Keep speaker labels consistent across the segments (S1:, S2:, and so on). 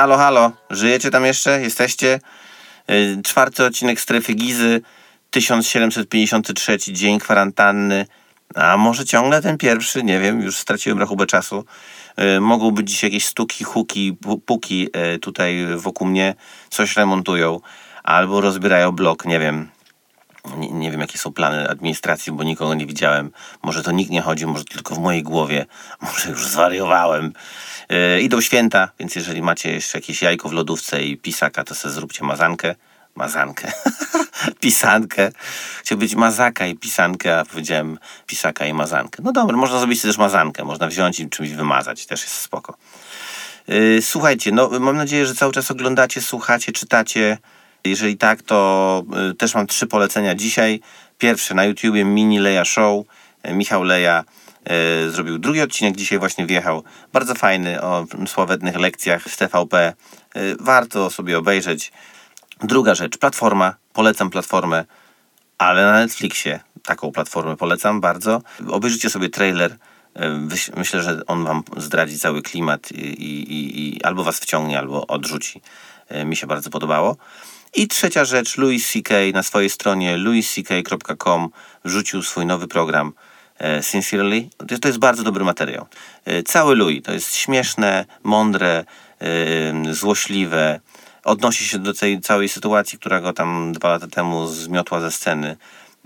S1: Halo, halo, żyjecie tam jeszcze? Jesteście? Yy, czwarty odcinek Strefy Gizy, 1753 dzień kwarantanny. A może ciągle ten pierwszy? Nie wiem, już straciłem rachubę czasu. Yy, mogą być dziś jakieś stuki, huki, puki yy, tutaj wokół mnie. Coś remontują albo rozbierają blok, nie wiem. Nie, nie, wiem, jakie są plany administracji, bo nikogo nie widziałem. Może to nikt nie chodzi, może tylko w mojej głowie. Może już zwariowałem. Yy, idą święta, więc jeżeli macie jeszcze jakieś jajko w lodówce i pisaka, to sobie zróbcie mazankę. Mazankę. Pisankę. Chciał być mazaka i pisankę, a powiedziałem pisaka i mazankę. No dobra, można zrobić też mazankę. Można wziąć i czymś wymazać. Też jest spoko. Yy, słuchajcie, no mam nadzieję, że cały czas oglądacie, słuchacie, czytacie jeżeli tak, to y, też mam trzy polecenia dzisiaj. Pierwsze na YouTubie Mini Leja Show. E, Michał Leja zrobił drugi odcinek, dzisiaj właśnie wjechał. Bardzo fajny, o sławetnych lekcjach z TVP. Y, warto sobie obejrzeć. Druga rzecz, platforma. Polecam platformę, ale na Netflixie taką platformę polecam bardzo. Obejrzyjcie sobie trailer. Myślę, że on wam zdradzi cały klimat i, i, i albo was wciągnie, albo odrzuci. Mi się bardzo podobało. I trzecia rzecz, Louis C.K. na swojej stronie louisck.com wrzucił swój nowy program e, Sincerely. To jest bardzo dobry materiał. E, cały Louis to jest śmieszne, mądre, e, złośliwe. Odnosi się do tej całej sytuacji, która go tam dwa lata temu zmiotła ze sceny.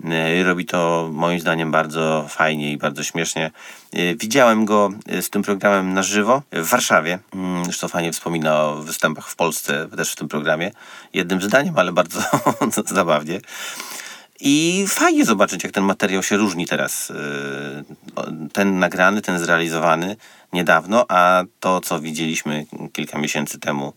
S1: E, robi to moim zdaniem bardzo fajnie i bardzo śmiesznie. E, widziałem go e, z tym programem na żywo w Warszawie. Mm, zresztą fajnie wspomina o występach w Polsce, też w tym programie. Jednym zdaniem, ale bardzo zabawnie. I fajnie zobaczyć, jak ten materiał się różni teraz. Ten nagrany, ten zrealizowany niedawno, a to, co widzieliśmy kilka miesięcy temu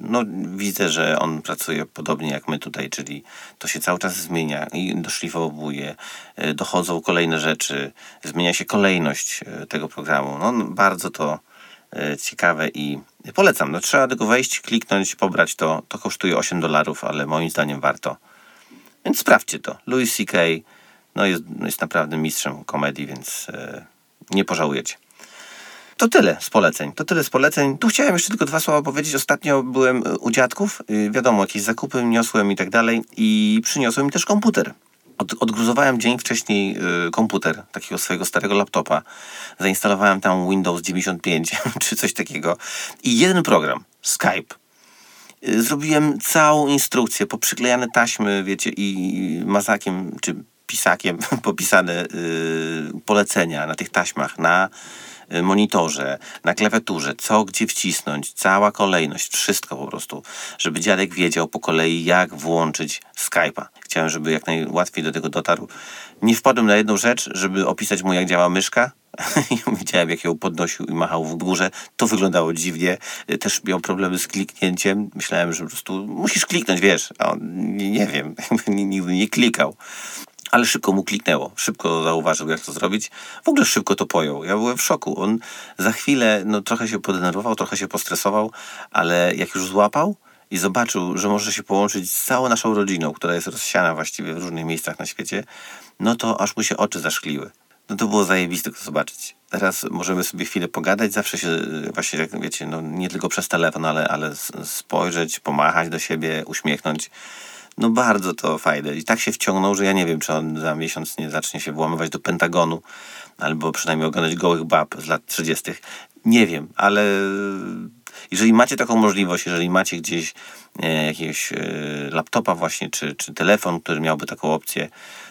S1: no, widzę, że on pracuje podobnie jak my tutaj, czyli to się cały czas zmienia i doszlifowuje, e, dochodzą kolejne rzeczy, zmienia się kolejność tego programu. No, bardzo to ciekawe i polecam. No, trzeba tylko wejść, kliknąć, pobrać to. To kosztuje 8 dolarów, ale moim zdaniem warto. Więc sprawdźcie to. Louis C.K. No jest, jest naprawdę mistrzem komedii, więc nie pożałujecie. To tyle z poleceń. To tyle z poleceń. Tu chciałem jeszcze tylko dwa słowa powiedzieć. Ostatnio byłem e, u dziadków. Y, wiadomo, jakieś zakupy niosłem i tak dalej. I przyniosłem mi też komputer. Od, odgruzowałem dzień wcześniej y, komputer, takiego swojego starego laptopa. Zainstalowałem tam Windows 95 czy coś takiego. I jeden program, Skype. Y, zrobiłem całą instrukcję, poprzyklejane taśmy, wiecie, i mazakiem czy pisakiem popisane y, polecenia na tych taśmach, na Y, monitorze, na klawiaturze, co gdzie wcisnąć, cała kolejność, wszystko po prostu, żeby dziadek wiedział po kolei, jak włączyć Skype'a. Chciałem, żeby jak najłatwiej do tego dotarł. Nie wpadłem na jedną rzecz, żeby opisać mu, jak działa myszka. Widziałem, jak ją podnosił i machał w górze. To wyglądało dziwnie. Też miał problemy z kliknięciem. Myślałem, że po prostu musisz kliknąć, wiesz. A on, nie, nie wiem, nigdy nie klikał ale szybko mu kliknęło. Szybko zauważył, jak to zrobić. W ogóle szybko to pojął. Ja byłem w szoku. On za chwilę no, trochę się podenerwował, trochę się postresował, ale jak już złapał i zobaczył, że może się połączyć z całą naszą rodziną, która jest rozsiana właściwie w różnych miejscach na świecie, no to aż mu się oczy zaszkliły. No to było zajebiste to zobaczyć. Teraz możemy sobie chwilę pogadać, zawsze się właśnie, jak wiecie, no nie tylko przez telefon, ale, ale spojrzeć, pomachać do siebie, uśmiechnąć. No bardzo to fajne. I tak się wciągnął, że ja nie wiem, czy on za miesiąc nie zacznie się włamywać do Pentagonu, albo przynajmniej oglądać gołych bab z lat 30. Nie wiem, ale jeżeli macie taką możliwość, jeżeli macie gdzieś e, jakiegoś e, laptopa właśnie, czy, czy telefon, który miałby taką opcję,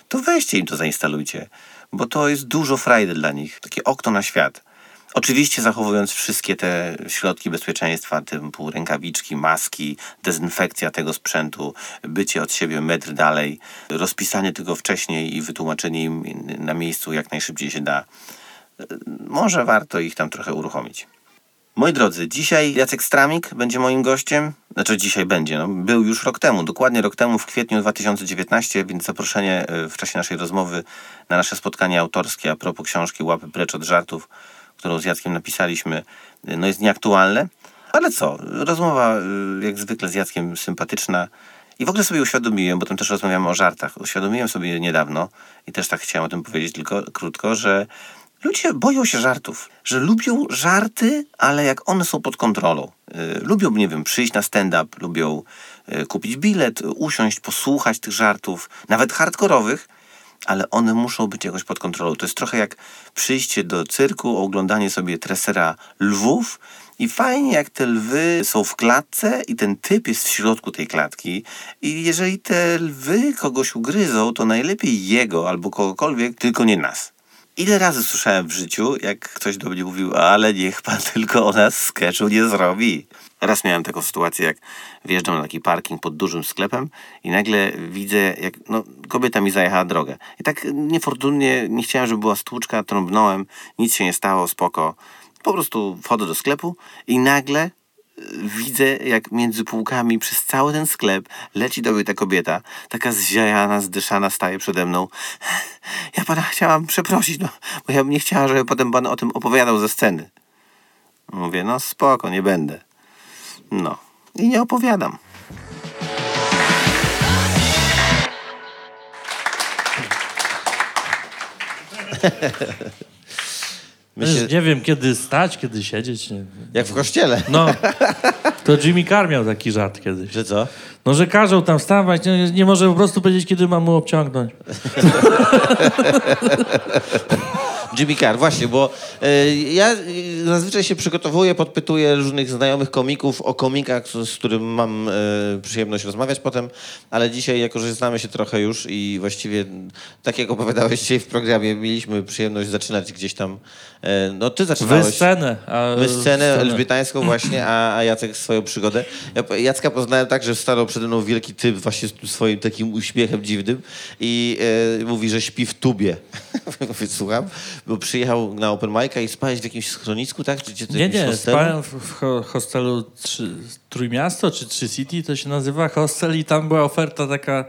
S1: to weźcie im to zainstalujcie, bo to jest dużo frajdy dla nich. Takie okno na świat. Oczywiście zachowując wszystkie te środki bezpieczeństwa, typu rękawiczki, maski, dezynfekcja tego sprzętu, bycie od siebie metr dalej, rozpisanie tego wcześniej i wytłumaczenie im na miejscu jak najszybciej się da. Może warto ich tam trochę uruchomić. Moi drodzy, dzisiaj Jacek Stramik będzie moim gościem. Znaczy dzisiaj będzie, no, był już rok temu, dokładnie rok temu w kwietniu 2019, więc zaproszenie e, w czasie naszej rozmowy na nasze spotkanie autorskie a propos książki Łapy precz od żartów którą z Jackiem napisaliśmy, no jest nieaktualne. Ale co, rozmowa y, jak zwykle z Jackiem sympatyczna. I w ogóle sobie uświadomiłem, bo tam też rozmawiamy o żartach, uświadomiłem sobie niedawno i też tak chciałem o tym powiedzieć tylko krótko, że
S2: ludzie boją się żartów, że lubią żarty, ale jak one są pod kontrolą. Y, lubią, nie wiem, przyjść na stand-up, lubią y, kupić bilet, usiąść, posłuchać tych żartów, nawet hardkorowych, ale one muszą być jakoś pod kontrolą. To jest trochę jak przyjście do cyrku, oglądanie sobie tresera lwów i fajnie jak te lwy są w klatce i ten typ jest w środku tej klatki i jeżeli te lwy kogoś ugryzą, to najlepiej jego albo kogokolwiek, tylko nie nas. Ile razy słyszałem w życiu, jak ktoś do mnie mówił, ale niech pan tylko o nas sketchu nie zrobi. Raz miałem taką sytuację, jak wjeżdżam na taki parking pod dużym sklepem i nagle widzę, jak no, kobieta mi zajechała drogę. I tak niefortunnie, nie chciałem, żeby była stłuczka, trąbnąłem, nic się nie stało, spoko. Po prostu wchodzę do sklepu i nagle widzę, jak między półkami przez cały ten sklep leci do mnie ta kobieta, taka zziajana, zdyszana, staje przede mną. Ja pana chciałam przeprosić, no, bo ja bym nie chciała, żeby potem pan o tym opowiadał ze sceny. Mówię, no spoko, nie będę. No, i nie opowiadam.
S3: Myślę, nie wiem, kiedy stać, kiedy siedzieć. Nie.
S1: Jak w kościele.
S3: No, to Jimmy Carr miał taki żart kiedyś.
S1: Że co?
S3: No, że każą tam wstawać, nie, nie może po prostu powiedzieć, kiedy mam mu obciągnąć.
S1: Jimmy Carr, właśnie, bo e, ja zazwyczaj się przygotowuję, podpytuję różnych znajomych komików o komikach, z, z którym mam e, przyjemność rozmawiać potem, ale dzisiaj, jako że znamy się trochę już i właściwie, tak jak opowiadałeś dzisiaj w programie, mieliśmy przyjemność zaczynać gdzieś tam, e, no ty zaczynałeś...
S3: Wy scenę.
S1: A, Wy scenę elżbietańską właśnie, a, a Jacek swoją przygodę. Ja Jacka poznałem tak, że stanął przede mną wielki typ właśnie z swoim takim uśmiechem dziwnym i e, mówi, że śpi w tubie. Mówię, słucham bo przyjechał na open mic'a i spałeś w jakimś schronisku, tak? Czy,
S3: czy nie, nie, hostelu? spałem w, w hostelu trzy, Trójmiasto czy Trzy City, to się nazywa hostel i tam była oferta taka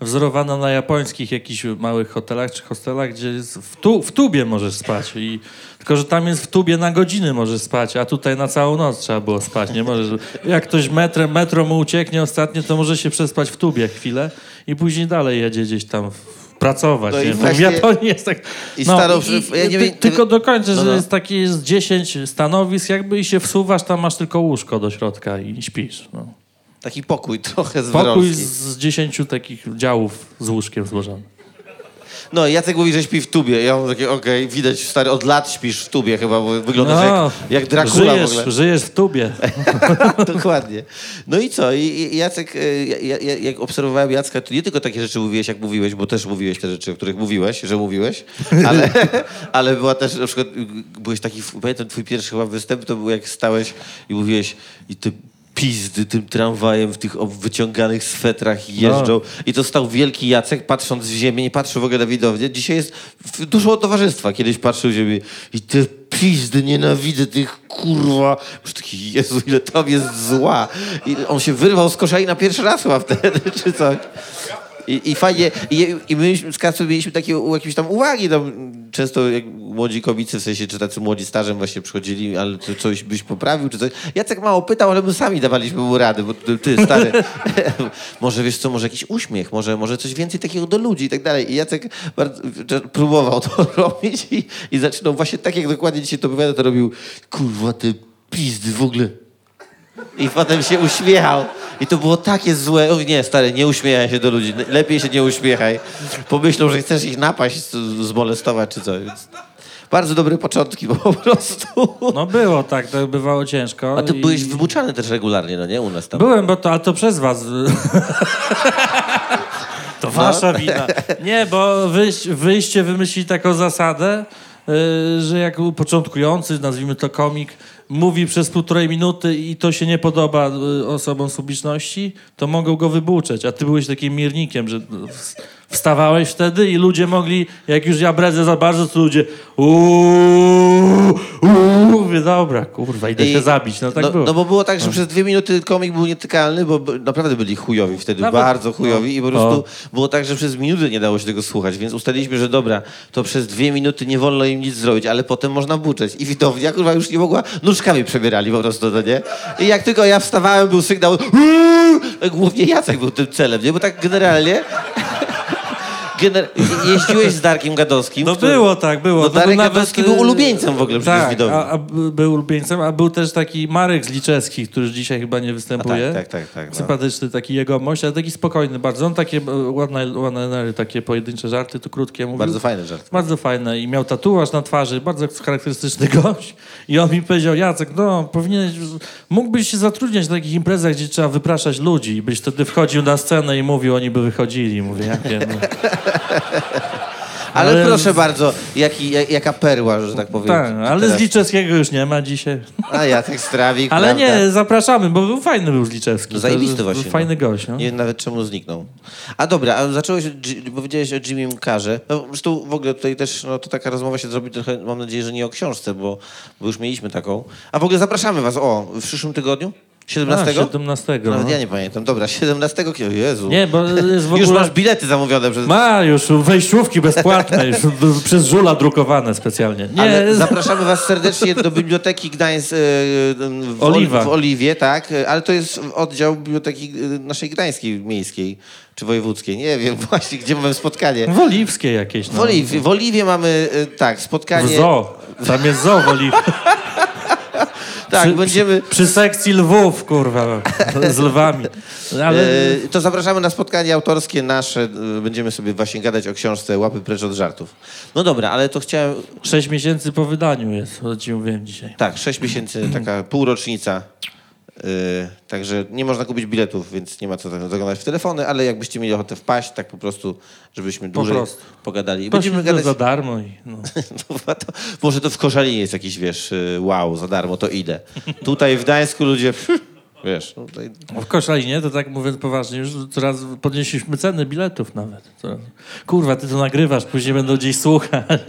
S3: wzorowana na japońskich jakichś małych hotelach czy hostelach, gdzie w, tu, w tubie możesz spać. I, tylko, że tam jest w tubie na godziny możesz spać, a tutaj na całą noc trzeba było spać. Nie możesz, jak ktoś metro, metro mu ucieknie ostatnio, to może się przespać w tubie chwilę i później dalej jedzie gdzieś tam pracować. No nie? Właśnie... W Japonii jest tak...
S1: I no, i,
S3: ja nie wiem, tylko dokończę, no, no. że jest takie jest 10 stanowisk jakby i się wsuwasz, tam masz tylko łóżko do środka i śpisz. No.
S1: Taki pokój trochę z
S3: Pokój z, z 10 takich działów z łóżkiem złożony.
S1: No, Jacek mówi, że śpi w tubie. Ja mam takie, okej, okay, widać, stary, od lat śpisz w tubie chyba, bo wyglądasz no, jak, jak Dracula
S3: żyjesz,
S1: w ogóle.
S3: Żyjesz w tubie.
S1: Dokładnie. No i co? I, Jacek, e, ja, ja, jak obserwowałem Jacka, to nie tylko takie rzeczy mówiłeś, jak mówiłeś, bo też mówiłeś te rzeczy, o których mówiłeś, że mówiłeś, ale, ale była też, na przykład, byłeś taki, pamiętam twój pierwszy chyba występ, to był jak stałeś i mówiłeś i ty pizdy tym tramwajem w tych wyciąganych swetrach jeżdżą. No. I to stał wielki Jacek, patrząc w ziemię, nie patrzył w ogóle na widownię. Dzisiaj jest dużo towarzystwa. Kiedyś patrzył w ziemię i te pizdy, nienawidzę tych kurwa. Już taki, Jezu, ile tam jest zła. I on się wyrwał z kosza i na pierwszy raz chyba wtedy, czy coś. I, i fajnie, i, i my z Kacą mieliśmy takie jakieś tam uwagi, tam często jak młodzi komicy, w sensie, czy tacy młodzi stażem właśnie przychodzili, ale to coś byś poprawił, czy coś. Jacek mało pytał, ale my sami dawaliśmy mu rady, bo ty, stary, może wiesz co, może jakiś uśmiech, może, może coś więcej takiego do ludzi i tak dalej. I Jacek bardzo, próbował to robić i, i zaczynał właśnie tak, jak dokładnie dzisiaj to powiada, to robił, kurwa, ty pizdy w ogóle. I potem się uśmiechał. I to było takie złe. O nie, stary, nie uśmiechaj się do ludzi. Lepiej się nie uśmiechaj. Pomyślą, że chcesz ich napaść, zmolestować czy coś. Więc bardzo dobre początki po prostu.
S3: No było tak, to bywało ciężko.
S1: A ty i... byłeś wybuczany też regularnie, no nie? U nas tam.
S3: Byłem, bo to, ale to przez was. to wasza no. wina. Nie, bo wyjście, wyjście wymyśli taką zasadę, yy, że jak początkujący, nazwijmy to komik, mówi przez półtorej minuty i to się nie podoba y, osobom z publiczności, to mogą go wybuczeć. A ty byłeś takim miernikiem, że wstawałeś wtedy i ludzie mogli, jak już ja bredzę za bardzo, to ludzie uuuu, uuuu, mówię, dobra, kurwa, idę I, się zabić. No tak
S1: no,
S3: było.
S1: No bo było tak, że no. przez dwie minuty komik był nietykalny, bo naprawdę byli chujowi wtedy, Nawet, bardzo chujowi no. i po prostu no. było tak, że przez minuty nie dało się tego słuchać, więc ustaliliśmy, że dobra, to przez dwie minuty nie wolno im nic zrobić, ale potem można buczeć. I widownia, kurwa, już nie mogła, nóżkami przebierali po prostu, to nie? I jak tylko ja wstawałem, był sygnał, głównie Jacek był tym celem, nie? Bo tak generalnie gener- jeździłeś z Darkiem Gadowskim.
S3: No
S1: który-
S3: było tak, było.
S1: No
S3: To
S1: Darek
S3: nawet,
S1: Gadowski był
S3: y,
S1: ulubieńcem w ogóle
S3: Tak,
S1: widowni.
S3: a, a był ulubieńcem, a był też taki Marek Zliczewski, który dzisiaj chyba nie występuje.
S1: A tak, tak, tak, tak, no.
S3: Sympatyczny taki jegomość, ale taki spokojny bardzo. On takie e, ładne, ładne takie pojedyncze żarty, tu krótkie mówił.
S1: Bardzo fajny żart.
S3: Bardzo fajne i miał tatuaż na twarzy, bardzo charakterystyczny gość. I on mi powiedział, Jacek, no powinieneś, mógłbyś się zatrudniać na takich imprezach, gdzie trzeba wypraszać ludzi. I byś wtedy wchodził na scenę i mówił, oni by wychodzili. Mówię, jak wiem.
S1: Ale,
S3: Ale-
S1: proszę bardzo, jaki, jak- jaka perła, że tak powiem.
S3: Tak, ale
S1: Teraz-
S3: z Liczewskiego już nie ma dzisiaj.
S1: A Jacek Strawik,
S3: Ale
S1: prawda?
S3: nie, zapraszamy, bo był fajny był Zliczewski.
S1: No zajebisty właśnie,
S3: Fajny
S1: no.
S3: gość, no.
S1: Nie wiem nawet czemu zniknął. A dobra, a zacząłeś, powiedziałeś o Jimmy Carze. No, zresztą w ogóle tutaj też, no to taka rozmowa się zrobi trochę, mam nadzieję, że nie o książce, bo, bo już mieliśmy taką. A w ogóle zapraszamy was, o, w przyszłym tygodniu? 17?
S3: A, 17.
S1: Nawet
S3: no.
S1: ja nie pamiętam. Dobra, 17 kwietnia. Jezu.
S3: Nie, bo jest w ogóle...
S1: Już masz bilety zamówione przez...
S3: Ma już wejściówki bezpłatne, już przez Żula drukowane specjalnie. Nie,
S1: Ale zapraszamy was serdecznie do Biblioteki Gdańsk e, w,
S3: Oliwa.
S1: w Oliwie, tak, ale to jest oddział Biblioteki e, naszej Gdańskiej Miejskiej, czy Wojewódzkiej, nie wiem właśnie, gdzie mamy spotkanie.
S3: w Oliwskie jakieś. No.
S1: W Oliwie, w Oliwie mamy, e, tak,
S3: W
S1: spotkanie.
S3: zoo. Tam jest zoo w Oliwie.
S1: Tak,
S3: przy,
S1: będziemy...
S3: Przy sekcji lwów, kurwa, z lwami. Ale
S1: E, to zapraszamy na spotkanie autorskie nasze. e, Będziemy sobie właśnie gadać o książce Łapy precz od żartów. No dobra, ale to chciałem...
S3: sześć miesięcy po wydaniu jest, co ci mówiłem dzisiaj.
S1: Tak, 6 miesięcy, taka półrocznica. Yy, także nie można kupić biletów, więc nie ma co zaglądać w telefony, ale jakbyście mieli ochotę wpaść, tak po prostu, żebyśmy dłużej
S3: prostu.
S1: pogadali.
S3: Będziemy
S1: gadać...
S3: za darmo i no.
S1: No, to, może to w Koszalinie jest jakiś, wiesz, yy, wow, za darmo, to idę. Tutaj w Gdańsku ludzie, wiesz, no tutaj...
S3: W Koszalinie, to tak mówiąc poważnie, już coraz podnieśliśmy ceny biletów nawet. Coraz. Kurwa, ty to nagrywasz, później będą gdzieś słuchać.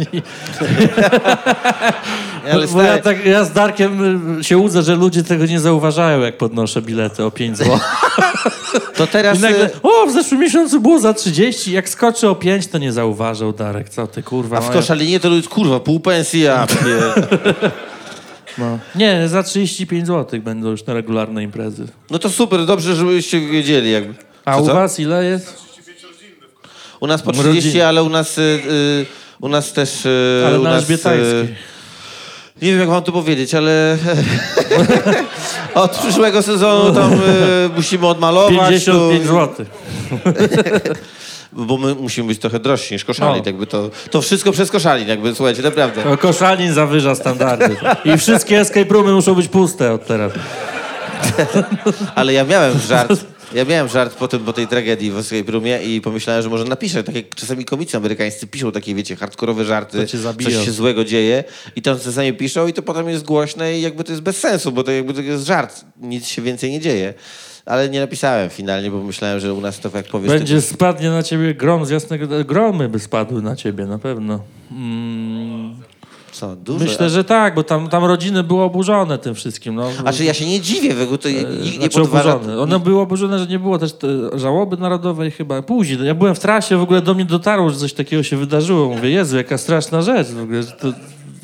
S1: Ale
S3: Bo ja, tak, ja z Darkiem y, się łudzę, że ludzie tego nie zauważają, jak podnoszę bilety o 5 zł.
S1: to teraz...
S3: I nagle,
S1: yy,
S3: o, w zeszłym miesiącu było za 30, jak skoczy o 5, to nie zauważał Darek. Co ty, kurwa.
S1: A w
S3: moja-
S1: Koszalinie to ludzie, kurwa, pół pensji, ja
S3: no. Nie, za 35 zł będą już na regularne imprezy.
S1: No to super, dobrze, żebyście wiedzieli jakby.
S3: A
S1: Co,
S3: u
S1: co?
S3: was ile jest?
S1: U nas po
S3: Rodziny.
S1: 30, ale u nas, y, y, u nas też... y,
S3: Ale
S1: u
S3: na
S1: nas,
S3: Elżbietańskiej.
S1: Nie wiem, jak wam to powiedzieć, ale od przyszłego sezonu tam y, musimy odmalować.
S3: 55
S1: to,
S3: zł.
S1: Bo my musimy być trochę drożsi niż koszalin.
S3: No.
S1: Jakby to, to wszystko przez koszalin, jakby, słuchajcie, naprawdę.
S3: To Koszalin zawyża standardy. I wszystkie escape roomy muszą być puste od teraz.
S1: Ale ja miałem żart. Ja miałem żart po, tym, po tej tragedii w Escape Roomie i pomyślałem, że może napiszę, tak jak czasami komicy amerykańscy piszą takie, wiecie, hardkorowe żarty, coś się złego dzieje i to czasami piszą i to potem jest głośne i jakby to jest bez sensu, bo to jakby to jest żart, nic się więcej nie dzieje. Ale nie napisałem finalnie, bo myślałem, że u nas to jak powiesz...
S3: Będzie spadnie na ciebie grom z jasnego... Gromy by spadły na ciebie, na pewno. Mm,
S1: Co,
S3: myślę, że tak, bo tam, tam rodziny były oburzone tym wszystkim. No.
S1: A czy ja się nie dziwię, w ogóle to nikt nie
S3: Znaczy
S1: podważa...
S3: oburzone. One były oburzone, że nie było też te żałoby narodowej chyba. Później. Ja byłem w trasie, w ogóle do mnie dotarło, że coś takiego się wydarzyło. Mówię, Jezu, jaka straszna rzecz w ogóle. Że to...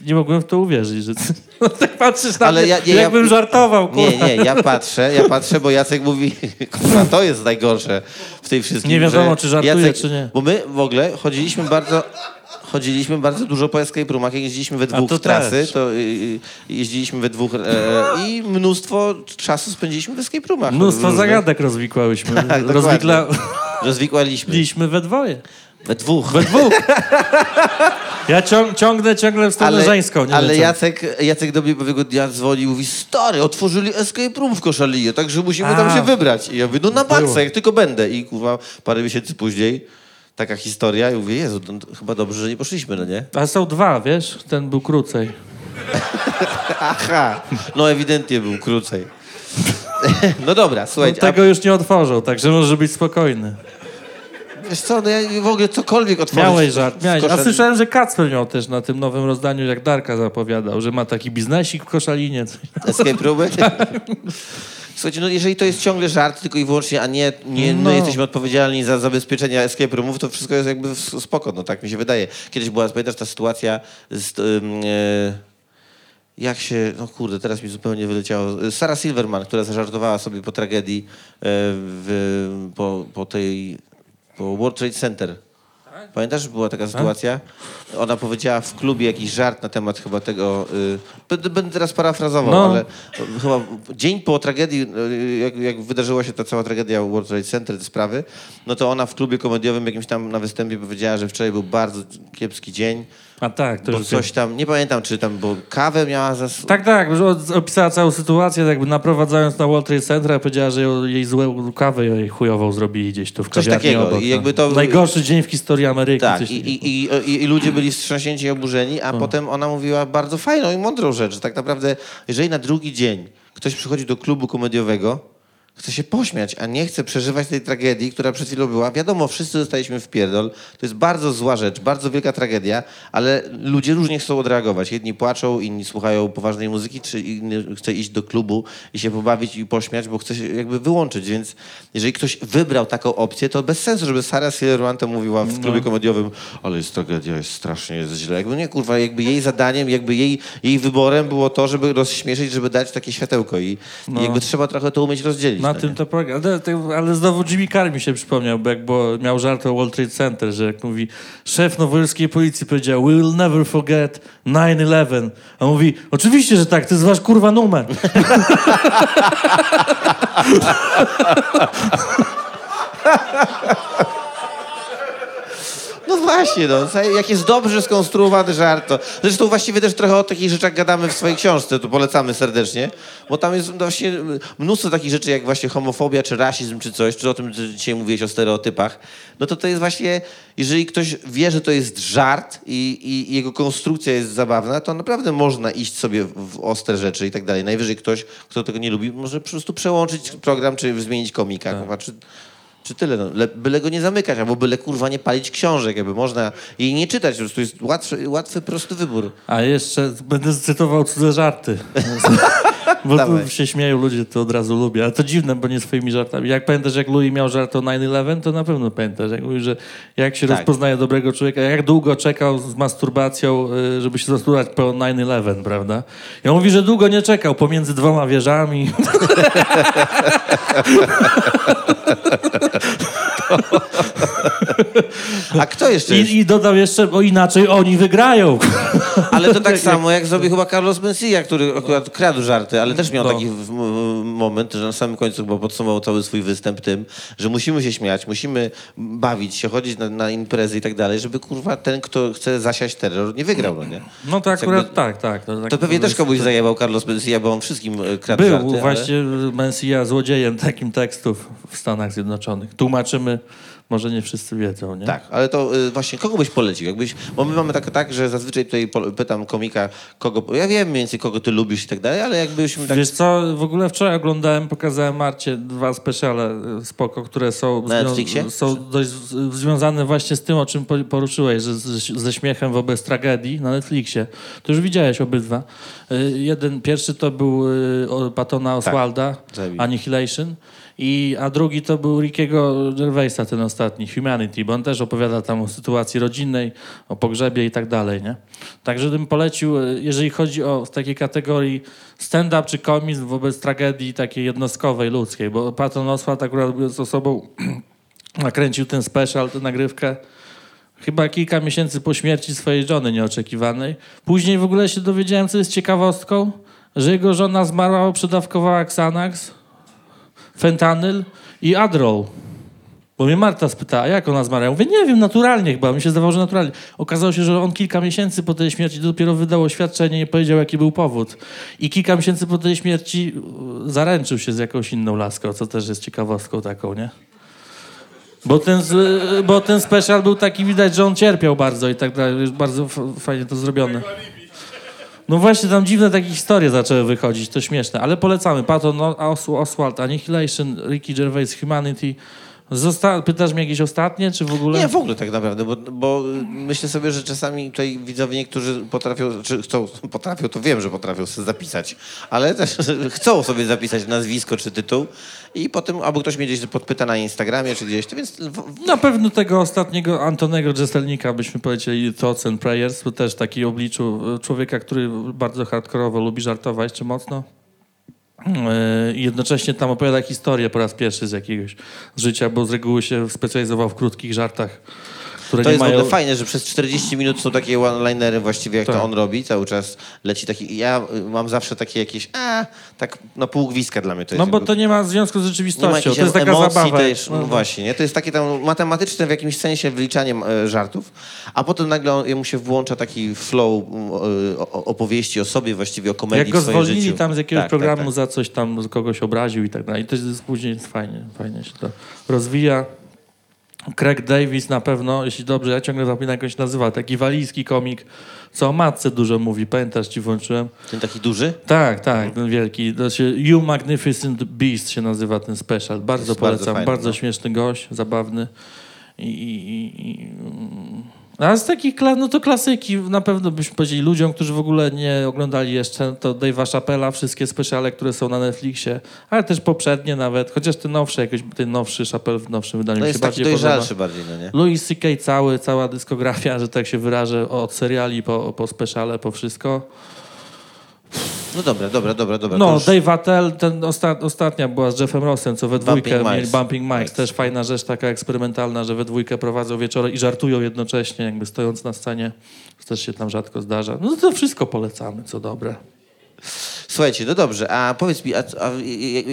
S3: Nie mogłem w to uwierzyć, że no, tak patrzysz na
S1: Ale
S3: mnie,
S1: ja- nie, ja-
S3: jakbym żartował. Kurwa.
S1: Nie, nie, ja patrzę, ja patrzę, bo Jacek mówi, kurwa, to jest najgorsze w tej wszystkim.
S3: Nie wiadomo, czy żartuje, czy nie.
S1: Bo my w ogóle chodziliśmy bardzo... Chodziliśmy bardzo dużo po escape roomach, jak jeździliśmy we dwóch
S3: to
S1: w trasy,
S3: też.
S1: to y, y, jeździliśmy we dwóch e, i mnóstwo czasu spędziliśmy w escape roomach.
S3: Mnóstwo
S1: różnych.
S3: zagadek rozwikłałyśmy.
S1: Tak.
S3: Rozwiklaliśmy
S1: Rozwikłaliśmy.
S3: we dwoje.
S1: We dwóch.
S3: We dwóch. Ja ciąg, ciągnę ciągle w stronę żeńską. Nie
S1: ale
S3: wiem.
S1: Jacek, Jacek do mnie pewnego dnia dzwoni i mówi, stary, otworzyli escape room w Koszalinie, także musimy tam
S3: A.
S1: się wybrać. I ja mówię, no na
S3: Było.
S1: maksa, jak tylko będę. I kurwa, parę miesięcy później taka historia i mówię, Jezu, no, to chyba dobrze, że nie poszliśmy, no nie?
S3: A są dwa, wiesz? Ten był krócej.
S1: Aha, no ewidentnie był krócej. no dobra,
S3: No,
S1: słuchajcie,
S3: tego już nie otworzą, także może być spokojny.
S1: a wiesz co, no ja w ogóle cokolwiek otworzyć.
S3: Miałeś żart, miałeś. A słyszałem, że Kacper miał też na tym nowym rozdaniu, jak Darka zapowiadał, że ma taki biznesik w Koszalinie.
S1: Escape roomy? Słuchajcie, no jeżeli to jest ciągle żart tylko i wyłącznie, a nie, nie no.
S3: No.
S1: jesteśmy odpowiedzialni za zabezpieczenia escape roomów, to wszystko jest jakby w- spoko, no tak mi się wydaje. Kiedyś była, pamiętasz, ta sytuacja z... ym, e, jak się, no kurde, teraz mi zupełnie wyleciało. Sarah Silverman, która zażartowała sobie po tragedii e, w, po, po tej, po World Trade Center. Pamiętasz, że była taka sytuacja? Ona powiedziała w klubie jakiś żart na temat chyba tego. Y, będę, teraz parafrazował,
S3: No.
S1: ale y, chyba dzień po tragedii, y, jak, jak wydarzyła się ta cała tragedia World Trade Center, te sprawy, no to ona w klubie komediowym jakimś tam na występie powiedziała, że wczoraj był bardzo kiepski dzień,
S3: A tak, to
S1: bo
S3: już
S1: coś tam, nie pamiętam, czy tam, bo kawę miała za.
S3: Tak, tak, opisała całą sytuację, jakby naprowadzając na World Trade Center, powiedziała, że jej złą kawę jej chujową zrobili gdzieś tu w
S1: Coś takiego.
S3: obok.
S1: I
S3: no.
S1: jakby to-
S3: Najgorszy dzień w historii Ameryki.
S1: Tak, i, i, i, i ludzie byli wstrząśnięci i oburzeni, a potem ona mówiła bardzo fajną i mądrą rzecz, że tak naprawdę, jeżeli na drugi dzień ktoś przychodzi do klubu komediowego, chce się pośmiać, a nie chce przeżywać tej tragedii, która przed chwilą była. Wiadomo, wszyscy zostaliśmy w pierdol. To jest bardzo zła rzecz, bardzo wielka tragedia, ale ludzie różnie chcą odreagować. Jedni płaczą, inni słuchają poważnej muzyki, czy inny chce iść do klubu i się pobawić i pośmiać, bo chce się jakby wyłączyć. Więc jeżeli ktoś wybrał taką opcję, to bez sensu, żeby Sara Silverman to mówiła w klubie komediowym, ale jest tragedia, jest strasznie, jest źle. Jakby nie, kurwa, jakby jej zadaniem, jakby jej, jej wyborem było to, żeby rozśmieszyć, żeby dać takie światełko i, i jakby trzeba trochę to umieć rozdzielić.
S3: Na tym
S1: nie?
S3: to polega. Ale, ale znowu Jimmy Carr mi się przypomniał, bo jak było, miał żart o World Trade Center, że jak mówi szef nowojorskiej policji powiedział We will never forget 9-11. A mówi, oczywiście, że tak, to jest wasz kurwa numer.
S1: No właśnie, no. Jak jest dobrze skonstruowany żart, to... Zresztą właściwie też trochę o takich rzeczach gadamy w swojej książce, to polecamy serdecznie, bo tam jest właśnie mnóstwo takich rzeczy, jak właśnie homofobia, czy rasizm, czy coś, czy o tym, że dzisiaj mówiłeś o stereotypach. No to to jest właśnie, jeżeli ktoś wie, że to jest żart i, i, i jego konstrukcja jest zabawna, to naprawdę można iść sobie w, ostre rzeczy i tak dalej. Najwyżej ktoś, kto tego nie lubi, może po prostu przełączyć program, czy zmienić komika, czy... Czy tyle, no. Le, byle go nie zamykać, albo byle kurwa nie palić książek, jakby można jej nie czytać, po prostu jest łatwy, łatwy prosty wybór.
S3: A jeszcze będę cytował cudze żarty. Bo
S1: Dawaj.
S3: tu się śmieją ludzie, to od razu lubię. Ale to dziwne, bo nie swoimi żartami. Jak pamiętasz, jak Louis miał żart o 9-11, to na pewno pamiętasz. Jak mówił, że jak się
S1: Tak.
S3: rozpoznaje dobrego człowieka, jak długo czekał z masturbacją, y, żeby się zasturać po 9-11, prawda? I on mówi, że długo nie czekał pomiędzy dwoma wieżami.
S1: A kto jeszcze jest?
S3: I, I dodał jeszcze, bo inaczej oni wygrają.
S1: Ale to tak samo, jak zrobił chyba Carlos Mencia, który akurat kradł żarty, ale też miał
S3: No.
S1: taki moment, że na samym końcu chyba podsumował cały swój występ tym, że musimy się śmiać, musimy bawić się, chodzić na, na imprezy i tak dalej, żeby kurwa ten, kto chce zasiać terror, nie wygrał, no nie?
S3: No to akurat
S1: jakby-
S3: tak, tak. tak
S1: To pewnie też komuś zajebał Carlos Mencia, bo on wszystkim e, kradł
S3: Był
S1: żarty. ale-
S3: właśnie Mencia złodziejem takim tekstów w Stanach Zjednoczonych. Tłumaczymy, może nie wszyscy wiedzą, nie?
S1: Tak, ale to y, właśnie kogo byś polecił? Jakbyś, bo my mamy tak, tak że zazwyczaj tutaj po, pytam komika, kogo, ja wiem mniej więcej kogo ty lubisz i tak dalej, ale jakbyśmy tak...
S3: Wiesz co, w ogóle wczoraj oglądałem, pokazałem Marcie dwa speciale y, spoko, które są,
S1: Na Netflixie?
S3: są dość z- związane właśnie z tym, o czym po- poruszyłeś, że z, ze śmiechem wobec tragedii na Netflixie. To już widziałeś obydwa. Y, Jeden, pierwszy to był y, Patona Oswalda,
S1: zajebiście.
S3: Annihilation. I, a drugi to był Rickiego Gervaisa, ten ostatni, Humanity, bo on też opowiada tam o sytuacji rodzinnej, o pogrzebie i tak dalej, nie? Także bym polecił, e, jeżeli chodzi o w takiej kategorii stand-up czy komizm wobec tragedii takiej jednostkowej, ludzkiej, bo Patton Oswalt akurat jest osobą, nakręcił ten special, tę nagrywkę, chyba kilka miesięcy po śmierci swojej żony nieoczekiwanej. Później w ogóle się dowiedziałem, co jest ciekawostką, że jego żona zmarła, przedawkowała Xanax, fentanyl i Adderall. Bo mnie Marta spytała, jak ona zmarła? Ja mówię, nie wiem, naturalnie chyba. Mi się zdawało, że naturalnie. Okazało się, że on kilka miesięcy po tej śmierci dopiero wydał oświadczenie i powiedział, jaki był powód. I kilka miesięcy po tej śmierci zaręczył się z jakąś inną laską, co też jest ciekawostką taką, nie? Bo ten, bo ten special był taki, widać, że on cierpiał bardzo i tak dalej. Bardzo fajnie to zrobione. No właśnie, tam dziwne takie historie zaczęły wychodzić, to śmieszne, ale polecamy. Patton Os- Oswald, Annihilation, Ricky Gervais, Humanity. Zosta- Pytasz mnie jakieś ostatnie, czy w ogóle?
S1: Nie, w ogóle tak naprawdę, bo, bo myślę sobie, że czasami tutaj widzowie niektórzy potrafią, czy chcą, potrafią, to wiem, że potrafią sobie zapisać, ale też chcą sobie zapisać nazwisko czy tytuł i potem albo ktoś mnie gdzieś podpyta na Instagramie czy gdzieś, to więc
S3: Na pewno tego ostatniego Antonego Dżestelnika byśmy powiedzieli Thoughts and Prayers, to też taki obliczu e, człowieka, który bardzo hardkorowo lubi żartować, czy mocno. E, I jednocześnie tam opowiada historię po raz pierwszy z jakiegoś życia, bo z reguły się specjalizował w krótkich żartach, które
S1: To
S3: nie
S1: jest
S3: mają...
S1: ogóle fajne, że przez 40 minut są takie one-linery właściwie, jak
S3: Tak.
S1: to on robi. Cały czas leci taki... Ja y, mam zawsze takie jakieś... A, tak na pół gwizdka dla mnie to
S3: No
S1: jest.
S3: bo
S1: jakby-
S3: to nie ma związku z rzeczywistością. To jest taka zabawa.
S1: też, no
S3: No.
S1: właśnie, nie? To jest takie tam matematyczne w jakimś sensie wliczanie e, żartów, a potem nagle on, mu się włącza taki flow o- opowieści o sobie, właściwie o komedii
S3: Jak go zwolnili
S1: życiu.
S3: tam z jakiegoś
S1: Tak,
S3: programu
S1: tak, tak.
S3: za coś tam, kogoś obraził i tak dalej. I to jest później jest fajnie, fajnie się to rozwija. Craig Davis na pewno, jeśli dobrze, ja ciągle zapominam jak on się nazywa, taki walijski komik, co o matce dużo mówi, pamiętasz, ci włączyłem?
S1: Ten taki duży?
S3: Tak, tak, ten wielki. You Magnificent Beast się nazywa ten special. Bardzo polecam.
S1: bardzo
S3: Bardzo,
S1: fajny, no.
S3: śmieszny gość, zabawny. I, i, i. a z takich, no to klasyki na pewno byśmy powiedzieli ludziom, którzy w ogóle nie oglądali jeszcze, to Dave'a Chappella, wszystkie speciale, które są na Netflixie, ale też poprzednie nawet, chociaż te nowsze, jakoś ten nowszy Chappelle w nowszym wydaniu
S1: No
S3: mi się bardziej podoba.
S1: bardziej, no nie?
S3: Louis C.K. cały, cała dyskografia, że tak się wyrażę, od seriali po, po speciale, po wszystko.
S1: No dobra, dobra, dobra, dobra.
S3: No,
S1: już-
S3: Dave Attell, ten osta ostatnia była z Jeffem Rossem, co we dwójkę
S1: Bumping
S3: mieli. Bumping Mics. Też fajna rzecz, taka eksperymentalna, że we dwójkę prowadzą wieczory i żartują jednocześnie, jakby stojąc na scenie. To też się tam rzadko zdarza. No to wszystko polecamy, co dobre.
S1: Słuchajcie, no dobrze, a powiedz mi, a, a,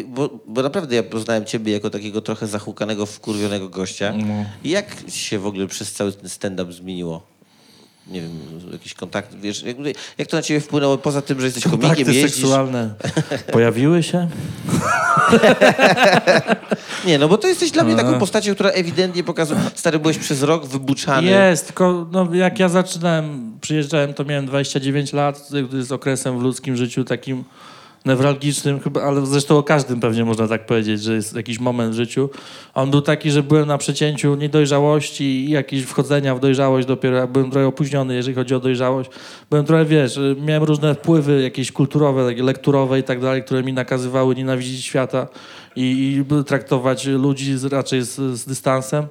S1: bo, bo naprawdę ja poznałem ciebie jako takiego trochę zahukanego, wkurwionego gościa.
S3: No.
S1: Jak się w ogóle przez cały ten stand-up zmieniło? Nie wiem, jakiś kontakt, wiesz, jak, to na ciebie wpłynęło, poza tym, że jesteś komikiem,
S3: Kontakty
S1: jeździsz?
S3: seksualne pojawiły się?
S1: Nie, no bo to jesteś dla mnie taką postacią, która ewidentnie pokazuje, stary, byłeś przez rok wybuczany.
S3: Jest, tylko no, jak ja zaczynałem, przyjeżdżałem, to miałem 29 lat, to jest okresem w ludzkim życiu takim newralgicznym, chyba, ale zresztą o każdym pewnie można tak powiedzieć, że jest jakiś moment w życiu. On był taki, że byłem na przecięciu niedojrzałości i jakiegoś wchodzenia w dojrzałość dopiero, jak byłem trochę opóźniony, jeżeli chodzi o dojrzałość. Byłem trochę, wiesz, miałem różne wpływy jakieś kulturowe, takie lekturowe i tak dalej, które mi nakazywały nienawidzić świata i, i traktować ludzi raczej z, z dystansem.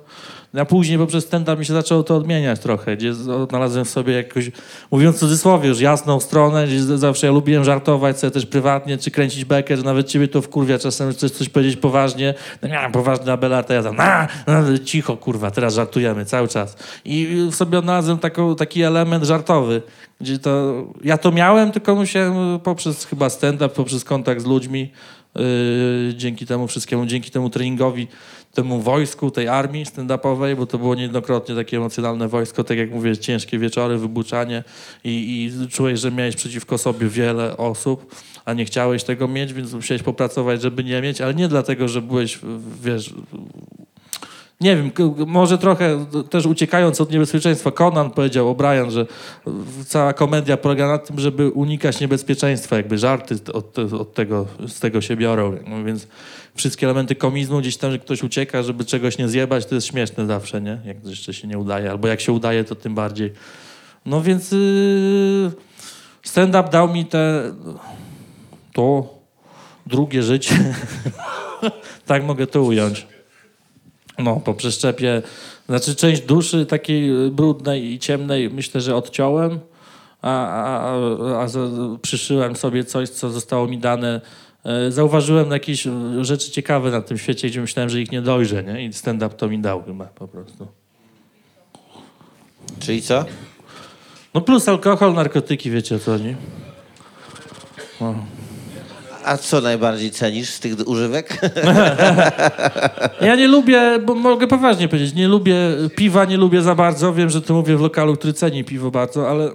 S3: A później poprzez stand-up mi się zaczęło to odmieniać trochę, gdzie znalazłem w sobie jakoś, mówiąc w cudzysłowie, już jasną stronę, gdzie zawsze ja lubiłem żartować sobie też prywatnie, czy kręcić bekę, że nawet ciebie to wkurwia czasem, chcesz coś powiedzieć poważnie, no mam poważny Abelard, ja tam, a, no, cicho kurwa, teraz żartujemy cały czas. I w sobie odnalazłem taką, taki element żartowy, gdzie to, ja to miałem, tylko musiałem poprzez chyba stand-up, poprzez kontakt z ludźmi, Yy, dzięki temu wszystkiemu, dzięki temu treningowi, temu wojsku, tej armii stand-upowej, bo to było niejednokrotnie takie emocjonalne wojsko, tak jak mówię, ciężkie wieczory, wybuczanie i, i czułeś, że miałeś przeciwko sobie wiele osób, a nie chciałeś tego mieć, więc musiałeś popracować, żeby nie mieć, ale nie dlatego, że byłeś, wiesz, nie wiem, może trochę też uciekając od niebezpieczeństwa. Conan powiedział O'Brien, że cała komedia polega na tym, żeby unikać niebezpieczeństwa, jakby żarty od, od tego, z tego się biorą. Więc wszystkie elementy komizmu, gdzieś tam, że ktoś ucieka, żeby czegoś nie zjebać, to jest śmieszne zawsze, nie? Jak jeszcze się nie udaje, albo jak się udaje, to tym bardziej. No więc yy, stand-up dał mi te to drugie życie. tak mogę to ująć. No, po przeszczepie, znaczy część duszy takiej brudnej i ciemnej myślę, że odciąłem, a, a, a, a przyszyłem sobie coś, co zostało mi dane. E, Zauważyłem jakieś y, rzeczy ciekawe na tym świecie, gdzie myślałem, że ich nie dojrzę, nie? I stand-up to mi dał chyba po prostu.
S1: Czyli co?
S3: No plus alkohol, narkotyki, wiecie o co chodzi. No.
S1: A co najbardziej cenisz z tych używek?
S3: Ja nie lubię, bo mogę poważnie powiedzieć, nie lubię piwa, nie lubię za bardzo. Wiem, że to mówię w lokalu, który ceni piwo bardzo, ale